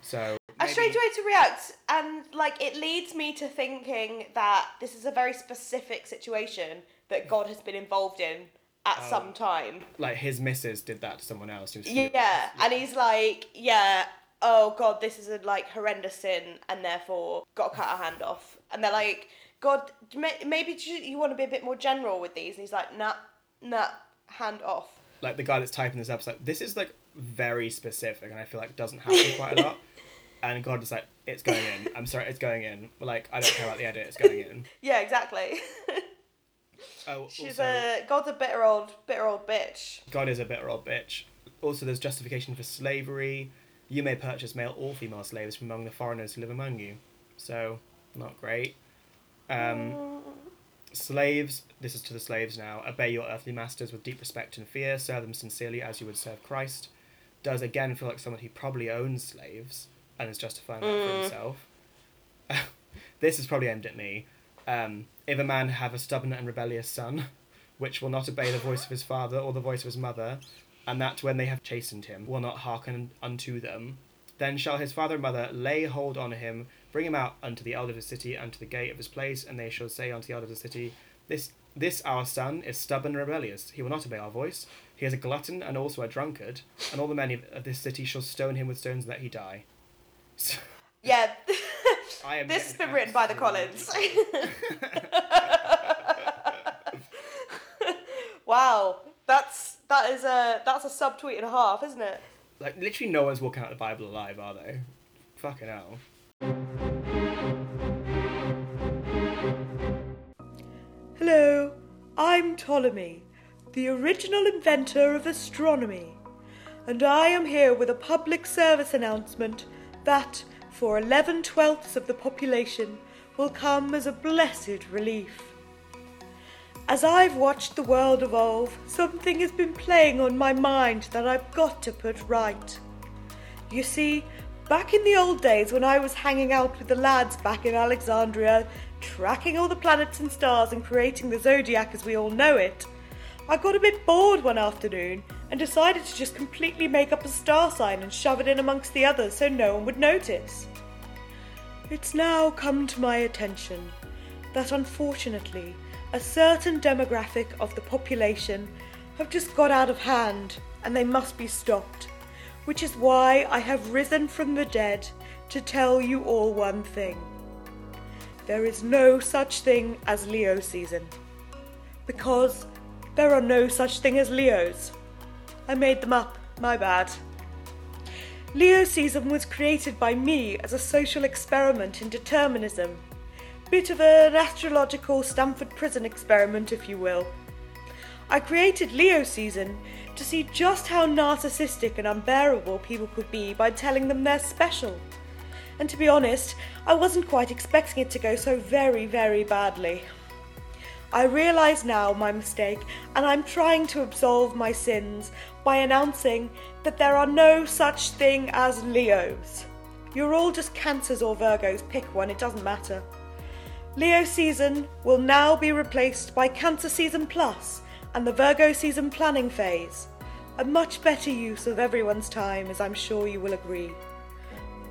So a strange way to react, and like it leads me to thinking that this is a very specific situation that God has been involved in at Oh. some time. like his missus did that to someone else. Furious. Yeah, and he's like, yeah, oh god, this is a like horrendous sin, and therefore got to cut her hand off. And they're like, God, maybe you you want to be a bit more general with these, and he's like, nah, nah, hand off. like the guy that's typing this up is like, this is like very specific, and I feel like doesn't happen quite a lot. [laughs] And God is like, it's going in. I'm sorry, it's going in. But like, I don't care about the edit. It's going in. [laughs] Yeah, exactly. [laughs] Oh, She's also, a God's a bitter old bitter old bitch. God is a bitter old bitch. Also, there's justification for slavery. You may purchase male or female slaves from among the foreigners who live among you. So, not great. Um, slaves, this is to the slaves now, obey your earthly masters with deep respect and fear, serve them sincerely as you would serve Christ. Does again feel like someone who probably owns slaves and is justifying that for himself. [laughs] this is probably aimed at me. Um, if a man have a stubborn and rebellious son, [laughs] which will not obey the voice of his father or the voice of his mother, and that when they have chastened him will not hearken unto them, then shall his father and mother lay hold on him, bring him out unto the elder of the city, unto the gate of his place, and they shall say unto the elder of the city, This this our son is stubborn and rebellious. He will not obey our voice. He is a glutton and also a drunkard, and all the men of this city shall stone him with stones that he die. So, [laughs] Yeah. This has been written by the Collins. [laughs] wow. That's that is a that's a subtweet and a half, isn't it? Like literally, no one's walking out of the Bible alive, are they? Fucking hell. Hello, I'm Ptolemy, the original inventor of astronomy, and I am here with a public service announcement that, for 11 twelfths of the population, will come as a blessed relief. As I've watched the world evolve, something has been playing on my mind that I've got to put right. You see, back in the old days when I was hanging out with the lads back in Alexandria, tracking all the planets and stars and creating the zodiac as we all know it, I got a bit bored one afternoon and decided to just completely make up a star sign and shove it in amongst the others so no one would notice. It's now come to my attention that unfortunately a certain demographic of the population have just got out of hand and they must be stopped, which is why I have risen from the dead to tell you all one thing. There is no such thing as Leo season. Because there are no such thing as Leos. I made them up, my bad. Leo season was created by me as a social experiment in determinism. Bit of an astrological Stanford prison experiment, if you will. I created Leo season to see just how narcissistic and unbearable people could be by telling them they're special. And to be honest, I wasn't quite expecting it to go so very, very badly. I realise now my mistake, and I'm trying to absolve my sins by announcing that there are no such thing as Leos. You're all just Cancers or Virgos, pick one, it doesn't matter. Leo season will now be replaced by Cancer season plus and the Virgo season planning phase. A much better use of everyone's time, as I'm sure you will agree.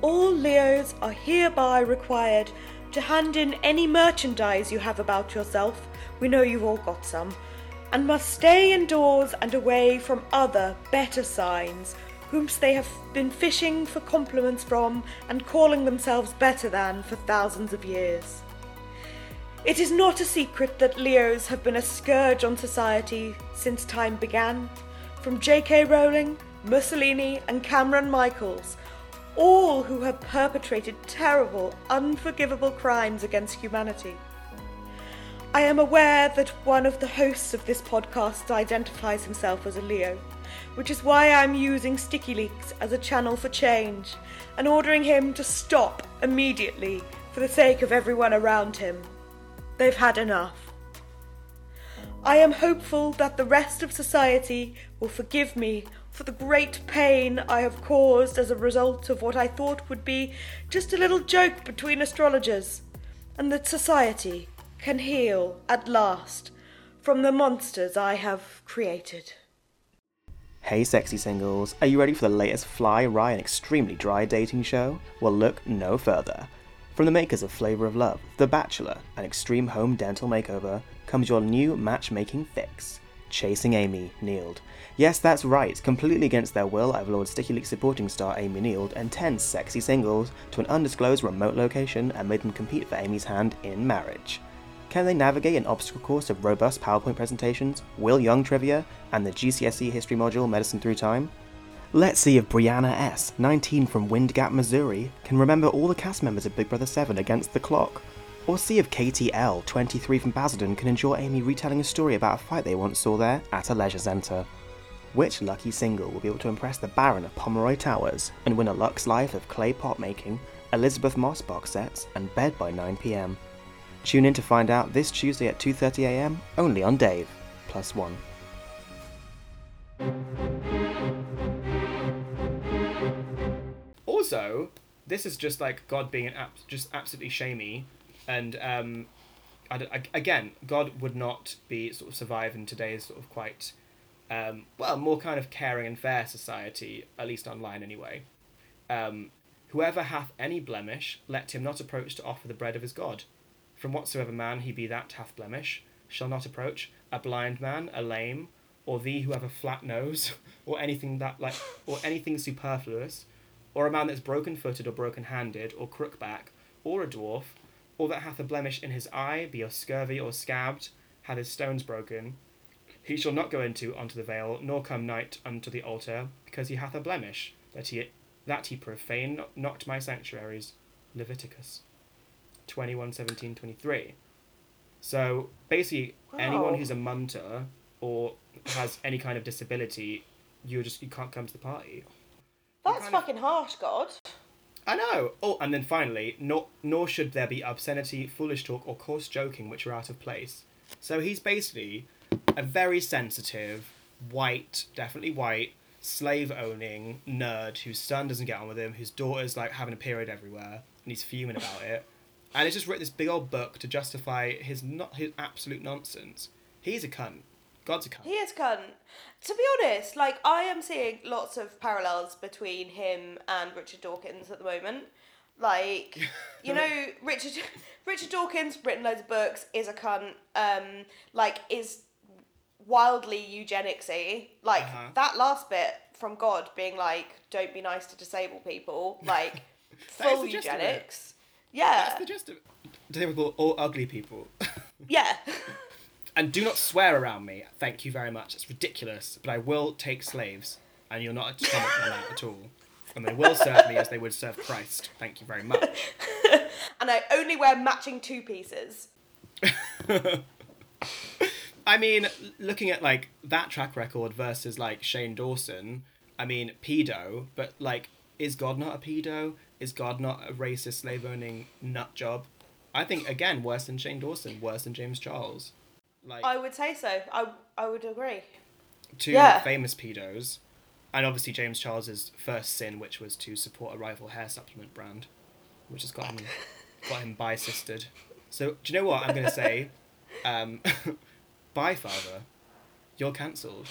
All Leos are hereby required to hand in any merchandise you have about yourself, we know you've all got some, and must stay indoors and away from other, better signs, whom they have been fishing for compliments from and calling themselves better than for thousands of years. It is not a secret that Leos have been a scourge on society since time began, from J.K. Rowling, Mussolini, and Kameron Michaels, all who have perpetrated terrible, unforgivable crimes against humanity. I am aware that one of the hosts of this podcast identifies himself as a Leo, which is why I'm using Sticky Leaks as a channel for change and ordering him to stop immediately for the sake of everyone around him. They've had enough. I am hopeful that the rest of society will forgive me for the great pain I have caused as a result of what I thought would be just a little joke between astrologers, and that society can heal at last from the monsters I have created. Hey, sexy singles, are you ready for the latest fly, wry, and extremely dry dating show? Well, look no further. From the makers of Flavor of Love, The Bachelor, and Extreme Home Dental Makeover, comes your new matchmaking fix Chasing Amy Neild. Yes, that's right, completely against their will, I've lured Sticky Leaks supporting star Amy Neild and 10 sexy singles to an undisclosed remote location and made them compete for Amy's hand in marriage. Can they navigate an obstacle course of robust PowerPoint presentations, Will Young trivia, and the GCSE history module Medicine Through Time? Let's see if Brianna S., 19 from Wind Gap, Missouri, can remember all the cast members of Big Brother 7 against the clock. Or see if Katie L., 23 from Basildon, can enjoy Amy retelling a story about a fight they once saw there at a leisure centre. Which lucky single will be able to impress the Baron of Pomeroy Towers and win a Lux Life of clay pot making, Elisabeth Moss box sets, and bed by 9pm? Tune in to find out this Tuesday at 2.30am, only on Dave, plus one. Also, this is just like God being an abs- just absolutely shamey, and um, I don't- again, God would not be sort of survive in today's sort of quite, um, well, more kind of caring and fair society, at least online anyway. Um, Whoever hath any blemish, let him not approach to offer the bread of his God. From whatsoever man he be that hath blemish, shall not approach a blind man, a lame, or thee who have a flat nose, [laughs] or anything that like, or anything superfluous, or a man that's broken footed or broken handed, or crook back, or a dwarf, or that hath a blemish in his eye, be or scurvy or scabbed, hath his stones broken, he shall not go into unto the veil, nor come nigh unto the altar, because he hath a blemish, that he that he profane not my sanctuaries. Leviticus twenty one seventeen twenty three. So basically, anyone who's a munter or has any kind of disability, you just you can't come to the party. That's kind of- fucking harsh, God. I know. Oh, and then finally, nor, nor should there be obscenity, foolish talk, or coarse joking which are out of place. So he's basically a very sensitive, white, definitely white, slave owning nerd whose son doesn't get on with him, whose daughter's like having a period everywhere, and he's fuming about it. And he's just written this big old book to justify his not his absolute nonsense. He's a cunt. God's a cunt. He is cunt. To be honest, like I am seeing lots of parallels between him and Richard Dawkins at the moment. Like, [laughs] you know, Richard [laughs] Richard Dawkins written loads of books, is a cunt, um, like is wildly eugenicsy. Like Uh-huh. that last bit from God being like, "Don't be nice to disabled people," [laughs] like full the gist of it. eugenics. Yeah, That's the gist of it. Disabled all ugly people. yeah. And do not swear around me. Thank you very much. It's ridiculous, but I will take slaves, and you're not to comment on that at all. And they will serve me as they would serve Christ. Thank you very much. [laughs] and I only wear matching two pieces. [laughs] I mean, looking at like that track record versus like Shane Dawson, I mean, pedo, but like, is God not a pedo? Is God not a racist slave owning nut job? I think again worse than Shane Dawson, worse than James Charles. Like I would say so. I I would agree. two Yeah. famous pedos, and obviously James Charles's first sin, which was to support a rival hair supplement brand, which has got him [laughs] got him bi-sistered. So do you know what I'm gonna say? Um, [laughs] bye, father. You're cancelled.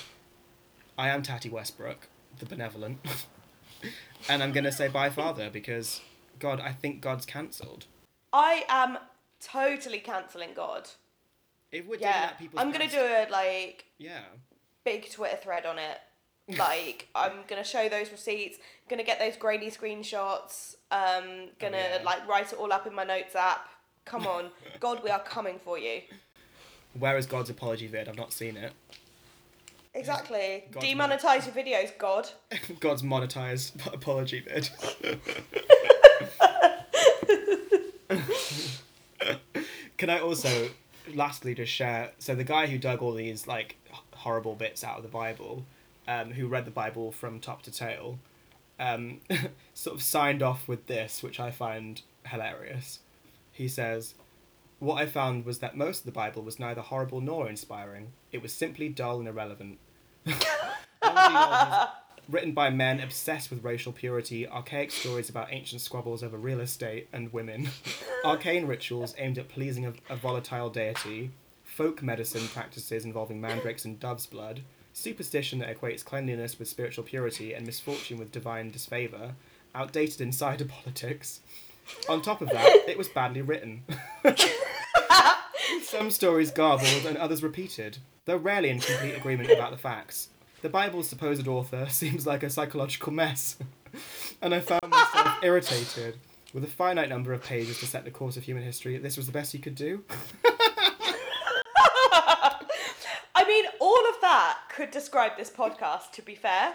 I am Tati Westbrook, the benevolent, [laughs] and I'm gonna say bye, father, because God, I think God's cancelled. I am totally cancelling God. If we're digging Yeah, at people's I'm gonna do a like Yeah. big Twitter thread on it. [laughs] Like I'm gonna show those receipts. Gonna get those grainy screenshots. Um, gonna Oh, yeah. like write it all up in my notes app. Come on, [laughs] God, we are coming for you. Where is God's apology vid? I've not seen it. Exactly. God's Demonetize your videos, God. [laughs] God's monetized apology vid. Can I also, lastly, just share? So the guy who dug all these like horrible bits out of the Bible, um, who read the Bible from top to tail, um, [laughs] sort of signed off with this, which I find hilarious. He says, "What I found was that most of the Bible was neither horrible nor inspiring. It was simply dull and irrelevant." [laughs] All the old- written by men obsessed with racial purity, archaic stories about ancient squabbles over real estate and women, [laughs] arcane rituals aimed at pleasing a, a volatile deity, folk medicine practices involving mandrakes and dove's blood, superstition that equates cleanliness with spiritual purity and misfortune with divine disfavor, outdated insider [laughs] politics. On top of that, it was badly written. [laughs] Some stories garbled and others repeated, though rarely in complete agreement about the facts the Bible's supposed author [laughs] seems like a psychological mess, [laughs] and I found myself [laughs] irritated. With a finite number of pages to set the course of human history, this was the best he could do. I mean, all of that could describe this podcast, to be fair.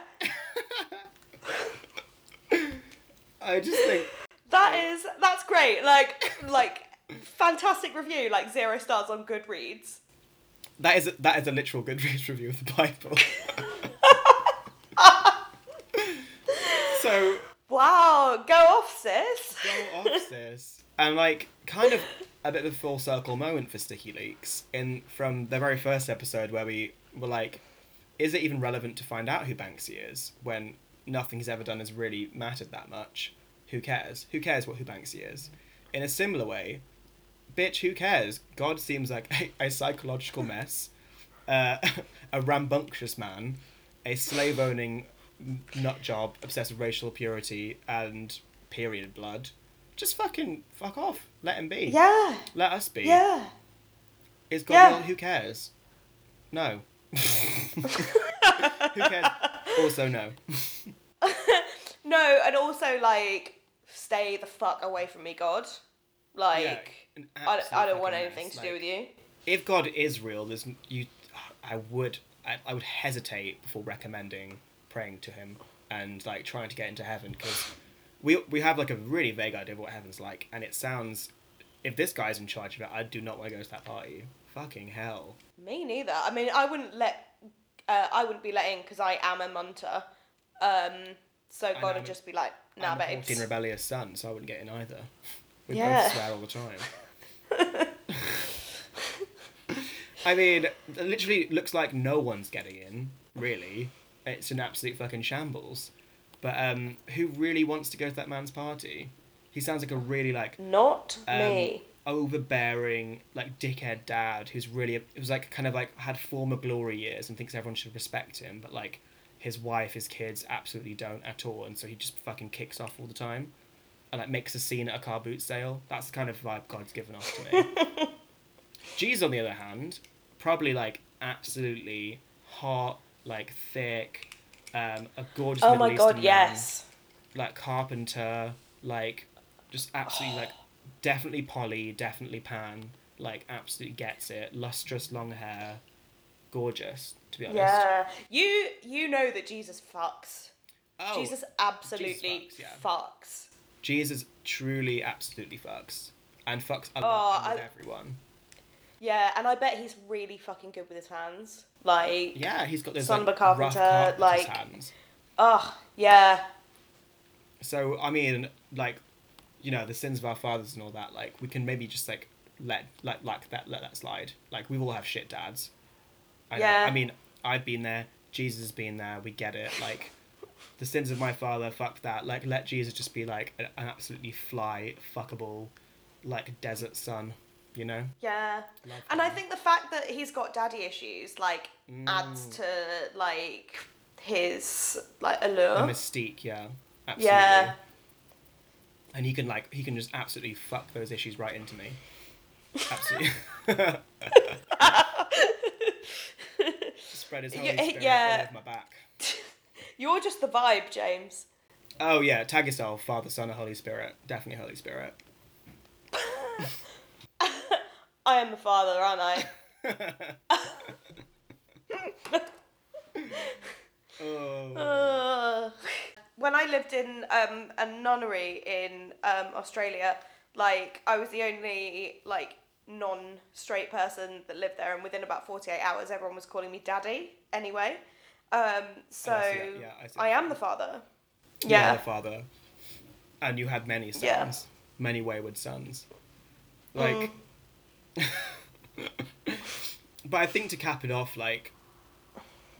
I just think that is that's great. Like like fantastic review, like zero stars on Goodreads. That is a, that is a literal Goodreads review of the Bible. So Wow, go off, sis. go off, sis. And like, kind of a bit of a full circle moment for Sticky Leaks in from the very first episode where we were like, is it even relevant to find out who Banksy is when nothing he's ever done has really mattered that much? Who cares? Who cares what who Banksy is? In a similar way, bitch, who cares? God seems like a, a psychological mess, uh, [laughs] a rambunctious man, a slave owning nut job obsessed with racial purity and period blood. Just fucking fuck off. Let him be. Yeah, Let us be. yeah. Is God Yeah. Who cares? No. [laughs] who cares? Also, no. [laughs] No, and also like stay the fuck away from me, God. Like Yeah, I, absolute I don't want anything mess. to do with you. If God is real, there's you. I would. I, I would hesitate before recommending praying to Him and like trying to get into heaven because we we have like a really vague idea of what heaven's like, and it sounds. If this guy's in charge of it, I do not want to go to that party. Fucking hell. Me neither. I mean, I wouldn't let. Uh, I wouldn't be letting because I am a munter. Um, so And God would just be like, nah, I'm babes. 14 rebellious son, so I wouldn't get in either. We Yeah. both swear all the time. [laughs] I mean, it literally looks like no one's getting in, really. It's an absolute fucking shambles. But um, who really wants to go to that man's party? He sounds like a really like Not um, me. overbearing, like dickhead dad who's really it was like kind of like had former glory years and thinks everyone should respect him, but like his wife, his kids absolutely don't at all, and so he just fucking kicks off all the time, and like makes a scene at a car boot sale. That's the kind of vibe God's given off to me. [laughs] Jesus, on the other hand, probably like absolutely hot, like thick, um, a gorgeous. Oh Middle my God, Eastern man yes. like carpenter, like just absolutely like definitely Polly, definitely Pan, like absolutely gets it. Lustrous long hair, gorgeous to be honest. Yeah. You you know that Jesus fucks. Oh, Jesus absolutely fucks, yeah. fucks. Jesus truly absolutely fucks and fucks Oh, and I- everyone. Yeah, and I bet he's really fucking good with his hands. Like, Yeah, he's got those Son like, carpenter, like- hands. oh, yeah. So I mean, like, you know, the sins of our fathers and all that. Like, we can maybe just like let let like that let that slide. Like, we all have shit dads. I know. Yeah. I mean, I've been there. Jesus has been there. We get it. Like, the sins of my father. Fuck that. Like, let Jesus just be like an an absolutely fly fuckable, like desert son. You know. Yeah. Love And I think the fact that he's got daddy issues, like, adds Mm. to, like, his, like, The allure. mystique. Yeah. Absolutely. Yeah. And he can like he can just absolutely fuck those issues right into me. Absolutely. [laughs] [laughs] Spread his holy Yeah, spirit yeah. all over my back. [laughs] You're just the vibe, James. Oh yeah, tag yourself, Father, Son, and Holy Spirit. Definitely Holy Spirit. I am the father, aren't I? [laughs] Oh. Ugh. [laughs] when I lived in um, a nunnery in um, Australia, like I was the only like non-straight person that lived there, and within about forty-eight hours, everyone was calling me daddy. Anyway, um, so Oh, I. Yeah, I I am the father. You are Yeah, the father. And you had many sons. Yeah. Many wayward sons. Like Mm. [laughs] But I think to cap it off, like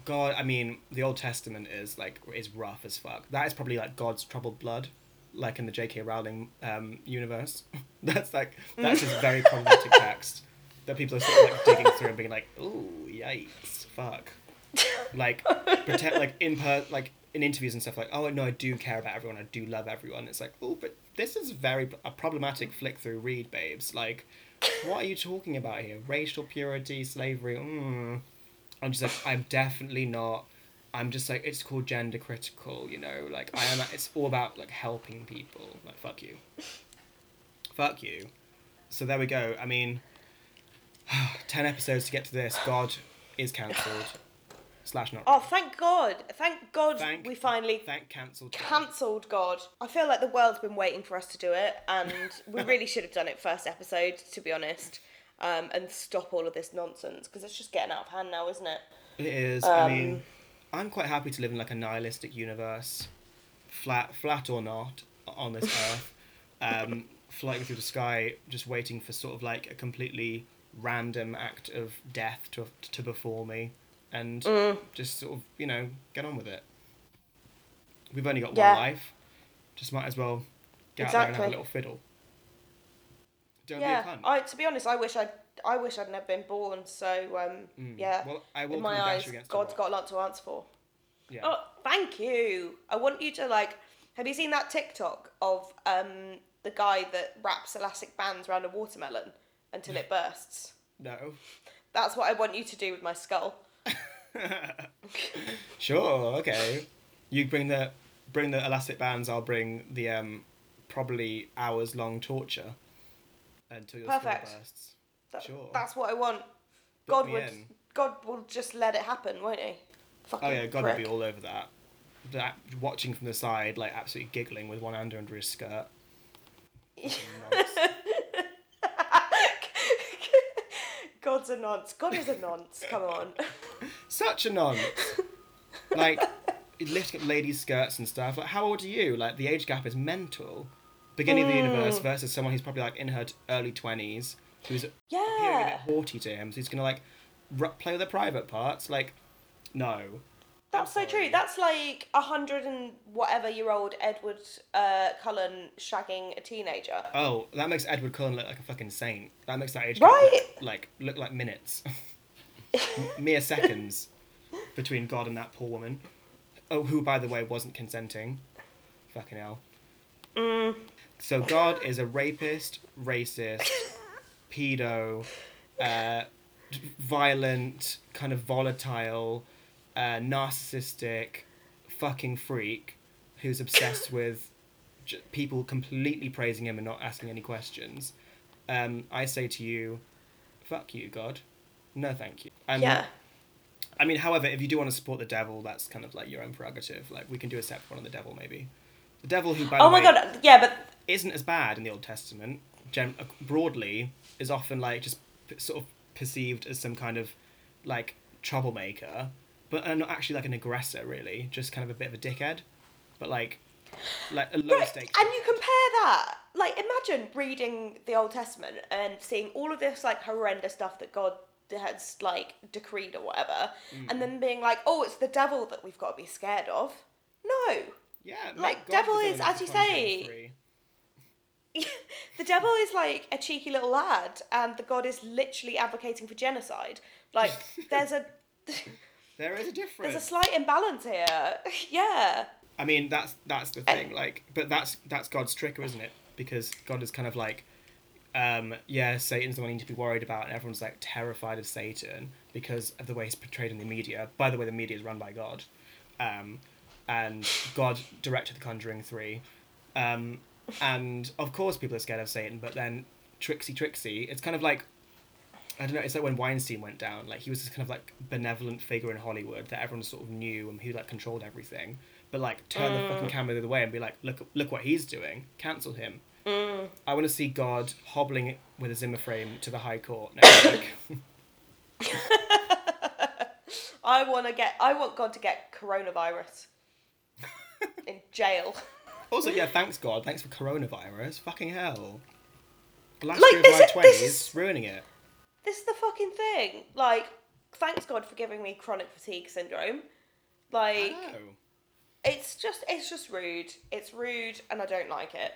God I mean, the Old Testament is like is rough as fuck. That is probably like God's troubled blood. Like in the J.K. Rowling um, universe, [laughs] that's like that's just very problematic [laughs] text that people are sort of like digging through and being like, "Ooh, yikes, fuck." like pretend like in per like in interviews and stuff like oh no i do care about everyone i do love everyone it's like oh but this is very a problematic flick through read babes like what are you talking about here? Racial purity slavery mm. i'm just like i'm definitely not i'm just like it's called gender critical you know? Like i am it's all about like helping people. Like fuck you. Fuck you. So there we go. I mean [sighs] 10 episodes to get to this. God is cancelled slash not. Oh, thank God! Thank God Thank- we finally Thank cancelled. cancelled God. I feel like the world's been waiting for us to do it, and [laughs] we really should have done it first episode, to be honest, um, and stop all of this nonsense because it's just getting out of hand now, isn't it? It is. Um, I mean, I'm quite happy to live in like a nihilistic universe, flat, flat or not, on this [laughs] earth, um, floating through the sky, just waiting for sort of like a completely random act of death to to befall me, and Mm. just sort of you know get on with it. We've only got Yeah. one life, just might as well get out there and have a little fiddle. Don't yeah. be. I, to be honest, I wish I, I wish I'd never been born. So, um, yeah. Mm. Well, I will in my eyes, God's got a lot to answer for. Yeah. Oh, thank you. I want you to like. Have you seen that TikTok of um the guy that wraps elastic bands around a watermelon until it bursts? No. That's what I want you to do with my skull. [laughs] Sure. Okay. You bring the bring the elastic bands. I'll bring the um probably hours long torture until your Perfect. skull bursts. That- Sure. That's what I want. God would. in. God will just let it happen, won't he? Fucking Oh yeah, God prick. would be all over that. That watching from the side, like absolutely giggling with one hand under his skirt. [laughs] God's a nonce. God is a nonce. Come on. [laughs] Such a nonce. [laughs] like lifting up ladies' skirts and stuff. Like, how old are you? Like, the age gap is mental. Beginning of the Mm. universe versus someone who's probably like in her early twenties, who's appearing a Yeah. bit haughty to him. So he's gonna like r- play with the private parts. Like, no. That's so true. That's like a hundred and whatever year old Edward uh, Cullen shagging a teenager. Oh, that makes Edward Cullen look like a fucking saint. That makes that age Right? gap look, like look like minutes, [laughs] [laughs] mere seconds between God and that poor woman. Oh, who by the way wasn't consenting. Fucking hell. Mm. So God is a rapist, racist, pedo, uh, violent, kind of volatile, uh, narcissistic, fucking freak who's obsessed with j- people completely praising him and not asking any questions. Um, I say to you, fuck you, God. No, thank you. And yeah. I mean, however, if you do want to support the devil, that's kind of like your own prerogative. Like we can do a separate one on the devil, maybe. The devil, who by Oh the my way, god. Yeah, but isn't as bad in the Old Testament. Gen- uh, broadly, is often like just p- sort of perceived as some kind of like troublemaker, but uh, not actually like an aggressor. Really, just kind of a bit of a dickhead, but like like a low Right, stakes. And you compare that, like, imagine reading the Old Testament and seeing all of this, like, horrendous stuff that God has, like, decreed or whatever, Mm. and then being like, oh, it's the devil that we've got to be scared of. No. yeah, like, God devil is, as you say, [laughs] the devil is like a cheeky little lad, and the God is literally advocating for genocide. Like, [laughs] there's a. [laughs] There is a difference. There's a slight imbalance here. yeah. I mean, that's that's the thing. Like, but that's that's God's trick, isn't it? Because God is kind of like, um, yeah, Satan's the one you need to be worried about, and everyone's like terrified of Satan because of the way he's portrayed in the media. By the way, the media is run by God, um, and God directed The Conjuring Three, um, and of course people are scared of Satan. But then Trixie Trixie, it's kind of like I don't know. It's like when Weinstein went down. Like he was this kind of like benevolent figure in Hollywood that everyone sort of knew and who like controlled everything. But like turn the fucking camera the other way and be like, look, look what he's doing. Cancel him. Mm. I want to see God hobbling with a Zimmer frame to the High Court next week. [laughs] I want to get. I want God to get coronavirus in jail. [laughs] also, yeah, thanks God. Thanks for coronavirus. Fucking hell. Last Like, year of this my is- twenties, ruining it. This is the fucking thing. Like, thanks God for giving me chronic fatigue syndrome. Like, oh. it's just it's just rude. It's rude, and I don't like it.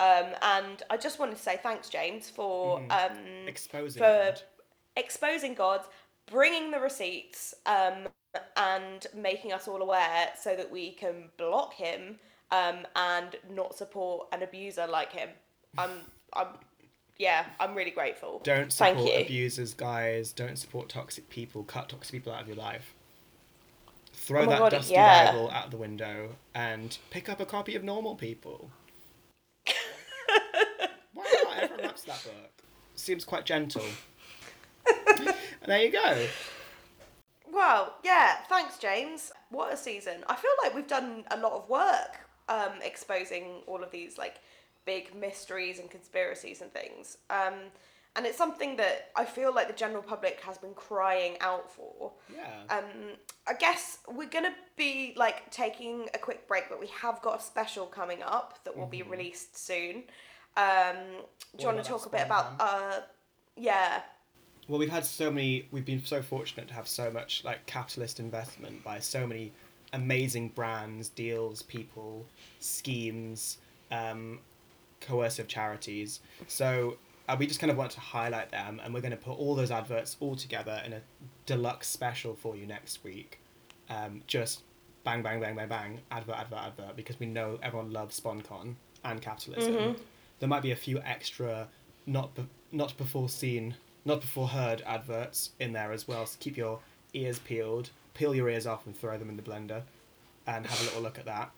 Um, and I just wanted to say thanks, James, for um, Exposing for God. exposing God, bringing the receipts, um, and making us all aware so that we can block him um, and not support an abuser like him. I'm, I'm, yeah, I'm really grateful. Don't support abusers, guys. Don't support toxic people. Cut toxic people out of your life. Throw Oh that God, dusty yeah. Bible out the window and pick up a copy of Normal People. Why not? Everyone loves that book. Seems quite gentle. and [laughs] there you go. Well, Wow, yeah, thanks, James. What a season. I feel like we've done a lot of work um, exposing all of these like big mysteries and conspiracies and things. Um, and it's something that I feel like the general public has been crying out for. Yeah. Um, I guess we're gonna be like taking a quick break, but we have got a special coming up that will be released soon. Um, do you want to talk a bit about? Uh, yeah, Well, we've had so many. We've been so fortunate to have so much like capitalist investment by so many amazing brands, deals, people, schemes, um, coercive charities. So uh, we just kind of want to highlight them, and we're going to put all those adverts all together in a deluxe special for you next week. Um, just bang, bang, bang, bang, bang, advert, advert, advert, because we know everyone loves SponCon and capitalism. There might be a few extra, not be- not before seen, not before heard adverts in there as well. So keep your ears peeled, peel your ears off, and throw them in the blender, and have a little look at that.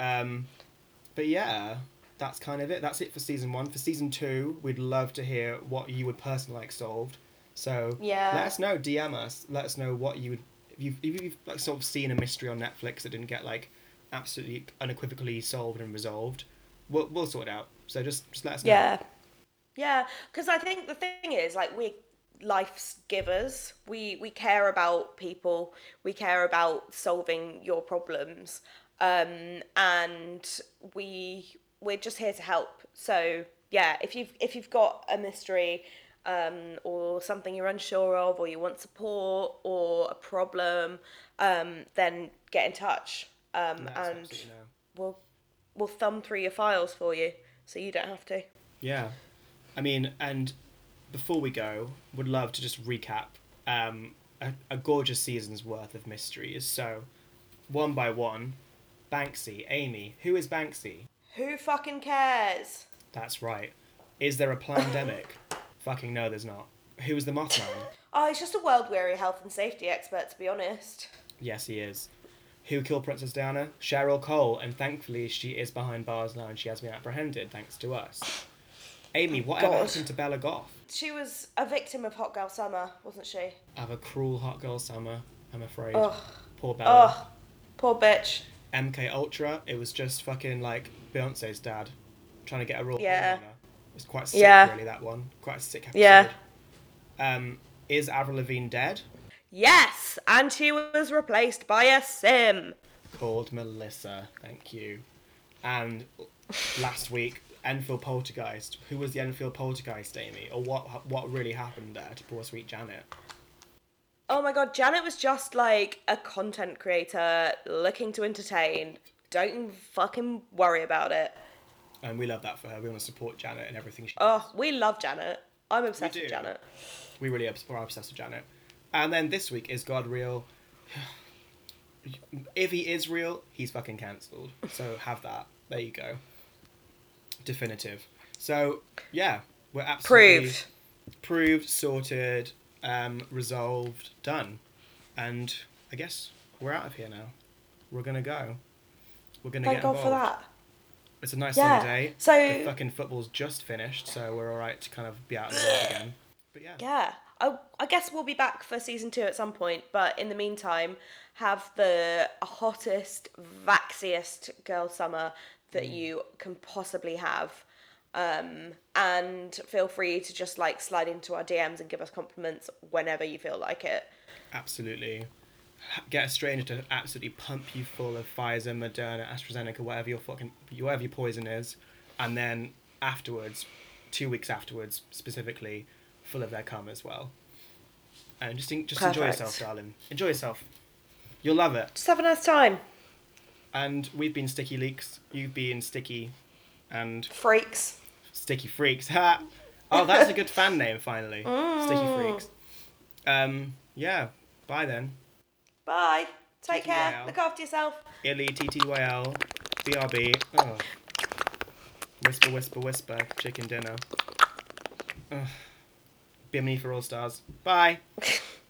Um, but yeah, that's kind of it. That's it for season one. For season two, we'd love to hear what you would personally like solved. So Yeah. let us know. DM us. Let us know what you would if you've, if you've like sort of seen a mystery on Netflix that didn't get like absolutely unequivocally solved and resolved. We'll we'll sort it out. So just just let us know. Yeah. Yeah, because I think the thing is, like, we're life's givers. We we care about people. We care about solving your problems, um, and we we're just here to help. So yeah, if you've if you've got a mystery, um, or something you're unsure of, or you want support, or a problem, um, then get in touch. Um, and we'll we'll thumb through your files for you, so you don't have to. Yeah, I mean, and before we go, would love to just recap um, a, a gorgeous season's worth of mysteries. So, one by one, Banksy, Amy. Who is Banksy? Who fucking cares? That's right. Is there a pandemic? [laughs] Fucking no, there's not. Who is the Mothman? Oh, he's just a world weary health and safety expert, to be honest. Yes, he is. Who killed Princess Diana? Cheryl Cole, and thankfully she is behind bars now and she has been apprehended thanks to us. Amy, what God. happened to Bella Goth? She was a victim of Hot Girl Summer, wasn't she? Have a cruel hot girl summer, I'm afraid. Ugh. Poor Bella. Oh, poor bitch. MK Ultra, it was just fucking like Beyonce's dad trying to get a Yeah. It was quite sick, Yeah. really, that one. Quite a sick episode. Yeah. Um, is Avril Lavigne dead? Yes, and she was replaced by a sim. Called Melissa, thank you. And last week, Enfield Poltergeist. Who was the Enfield Poltergeist, Amy? Or what what really happened there to poor sweet Janet? Oh my god, Janet was just like a content creator looking to entertain. Don't fucking worry about it. And we love that for her. We want to support Janet and everything she Oh, we love Janet. I'm obsessed with Janet. We really are obsessed with Janet. And then this week is God real? [sighs] If he is real, he's fucking cancelled. So have that. There you go. Definitive. So yeah, we're absolutely Proved. proved, sorted, um, resolved, done. And I guess we're out of here now. We're gonna go. We're gonna Thank get God involved. for that. It's a nice Yeah. sunny day. So- the fucking football's just finished, so we're all right to kind of be out in the world [sighs] again. But yeah. Yeah. I, I guess we'll be back for season two at some point, but in the meantime, have the hottest, vaxiest girl summer that you can possibly have. Um, and feel free to just like slide into our DMs and give us compliments whenever you feel like it. Absolutely. Get a stranger to absolutely pump you full of Pfizer, Moderna, AstraZeneca, whatever your fucking whatever your poison is, and then afterwards, two weeks afterwards specifically, full of their cum as well. And just just enjoy yourself, darling. Enjoy yourself. You'll love it. Just have a nice time. And we've been Sticky Leaks. You've been Sticky, and Freaks. Sticky Freaks. [laughs] Ha! Oh, that's a good fan [laughs] name finally. Sticky Freaks. Um. Yeah. Bye then. Bye. Take care. Look after yourself. Illy, TTYL, BRB. Oh. Whisper, whisper, whisper. Chicken dinner. Ugh. Bimini for all stars. Bye. [laughs]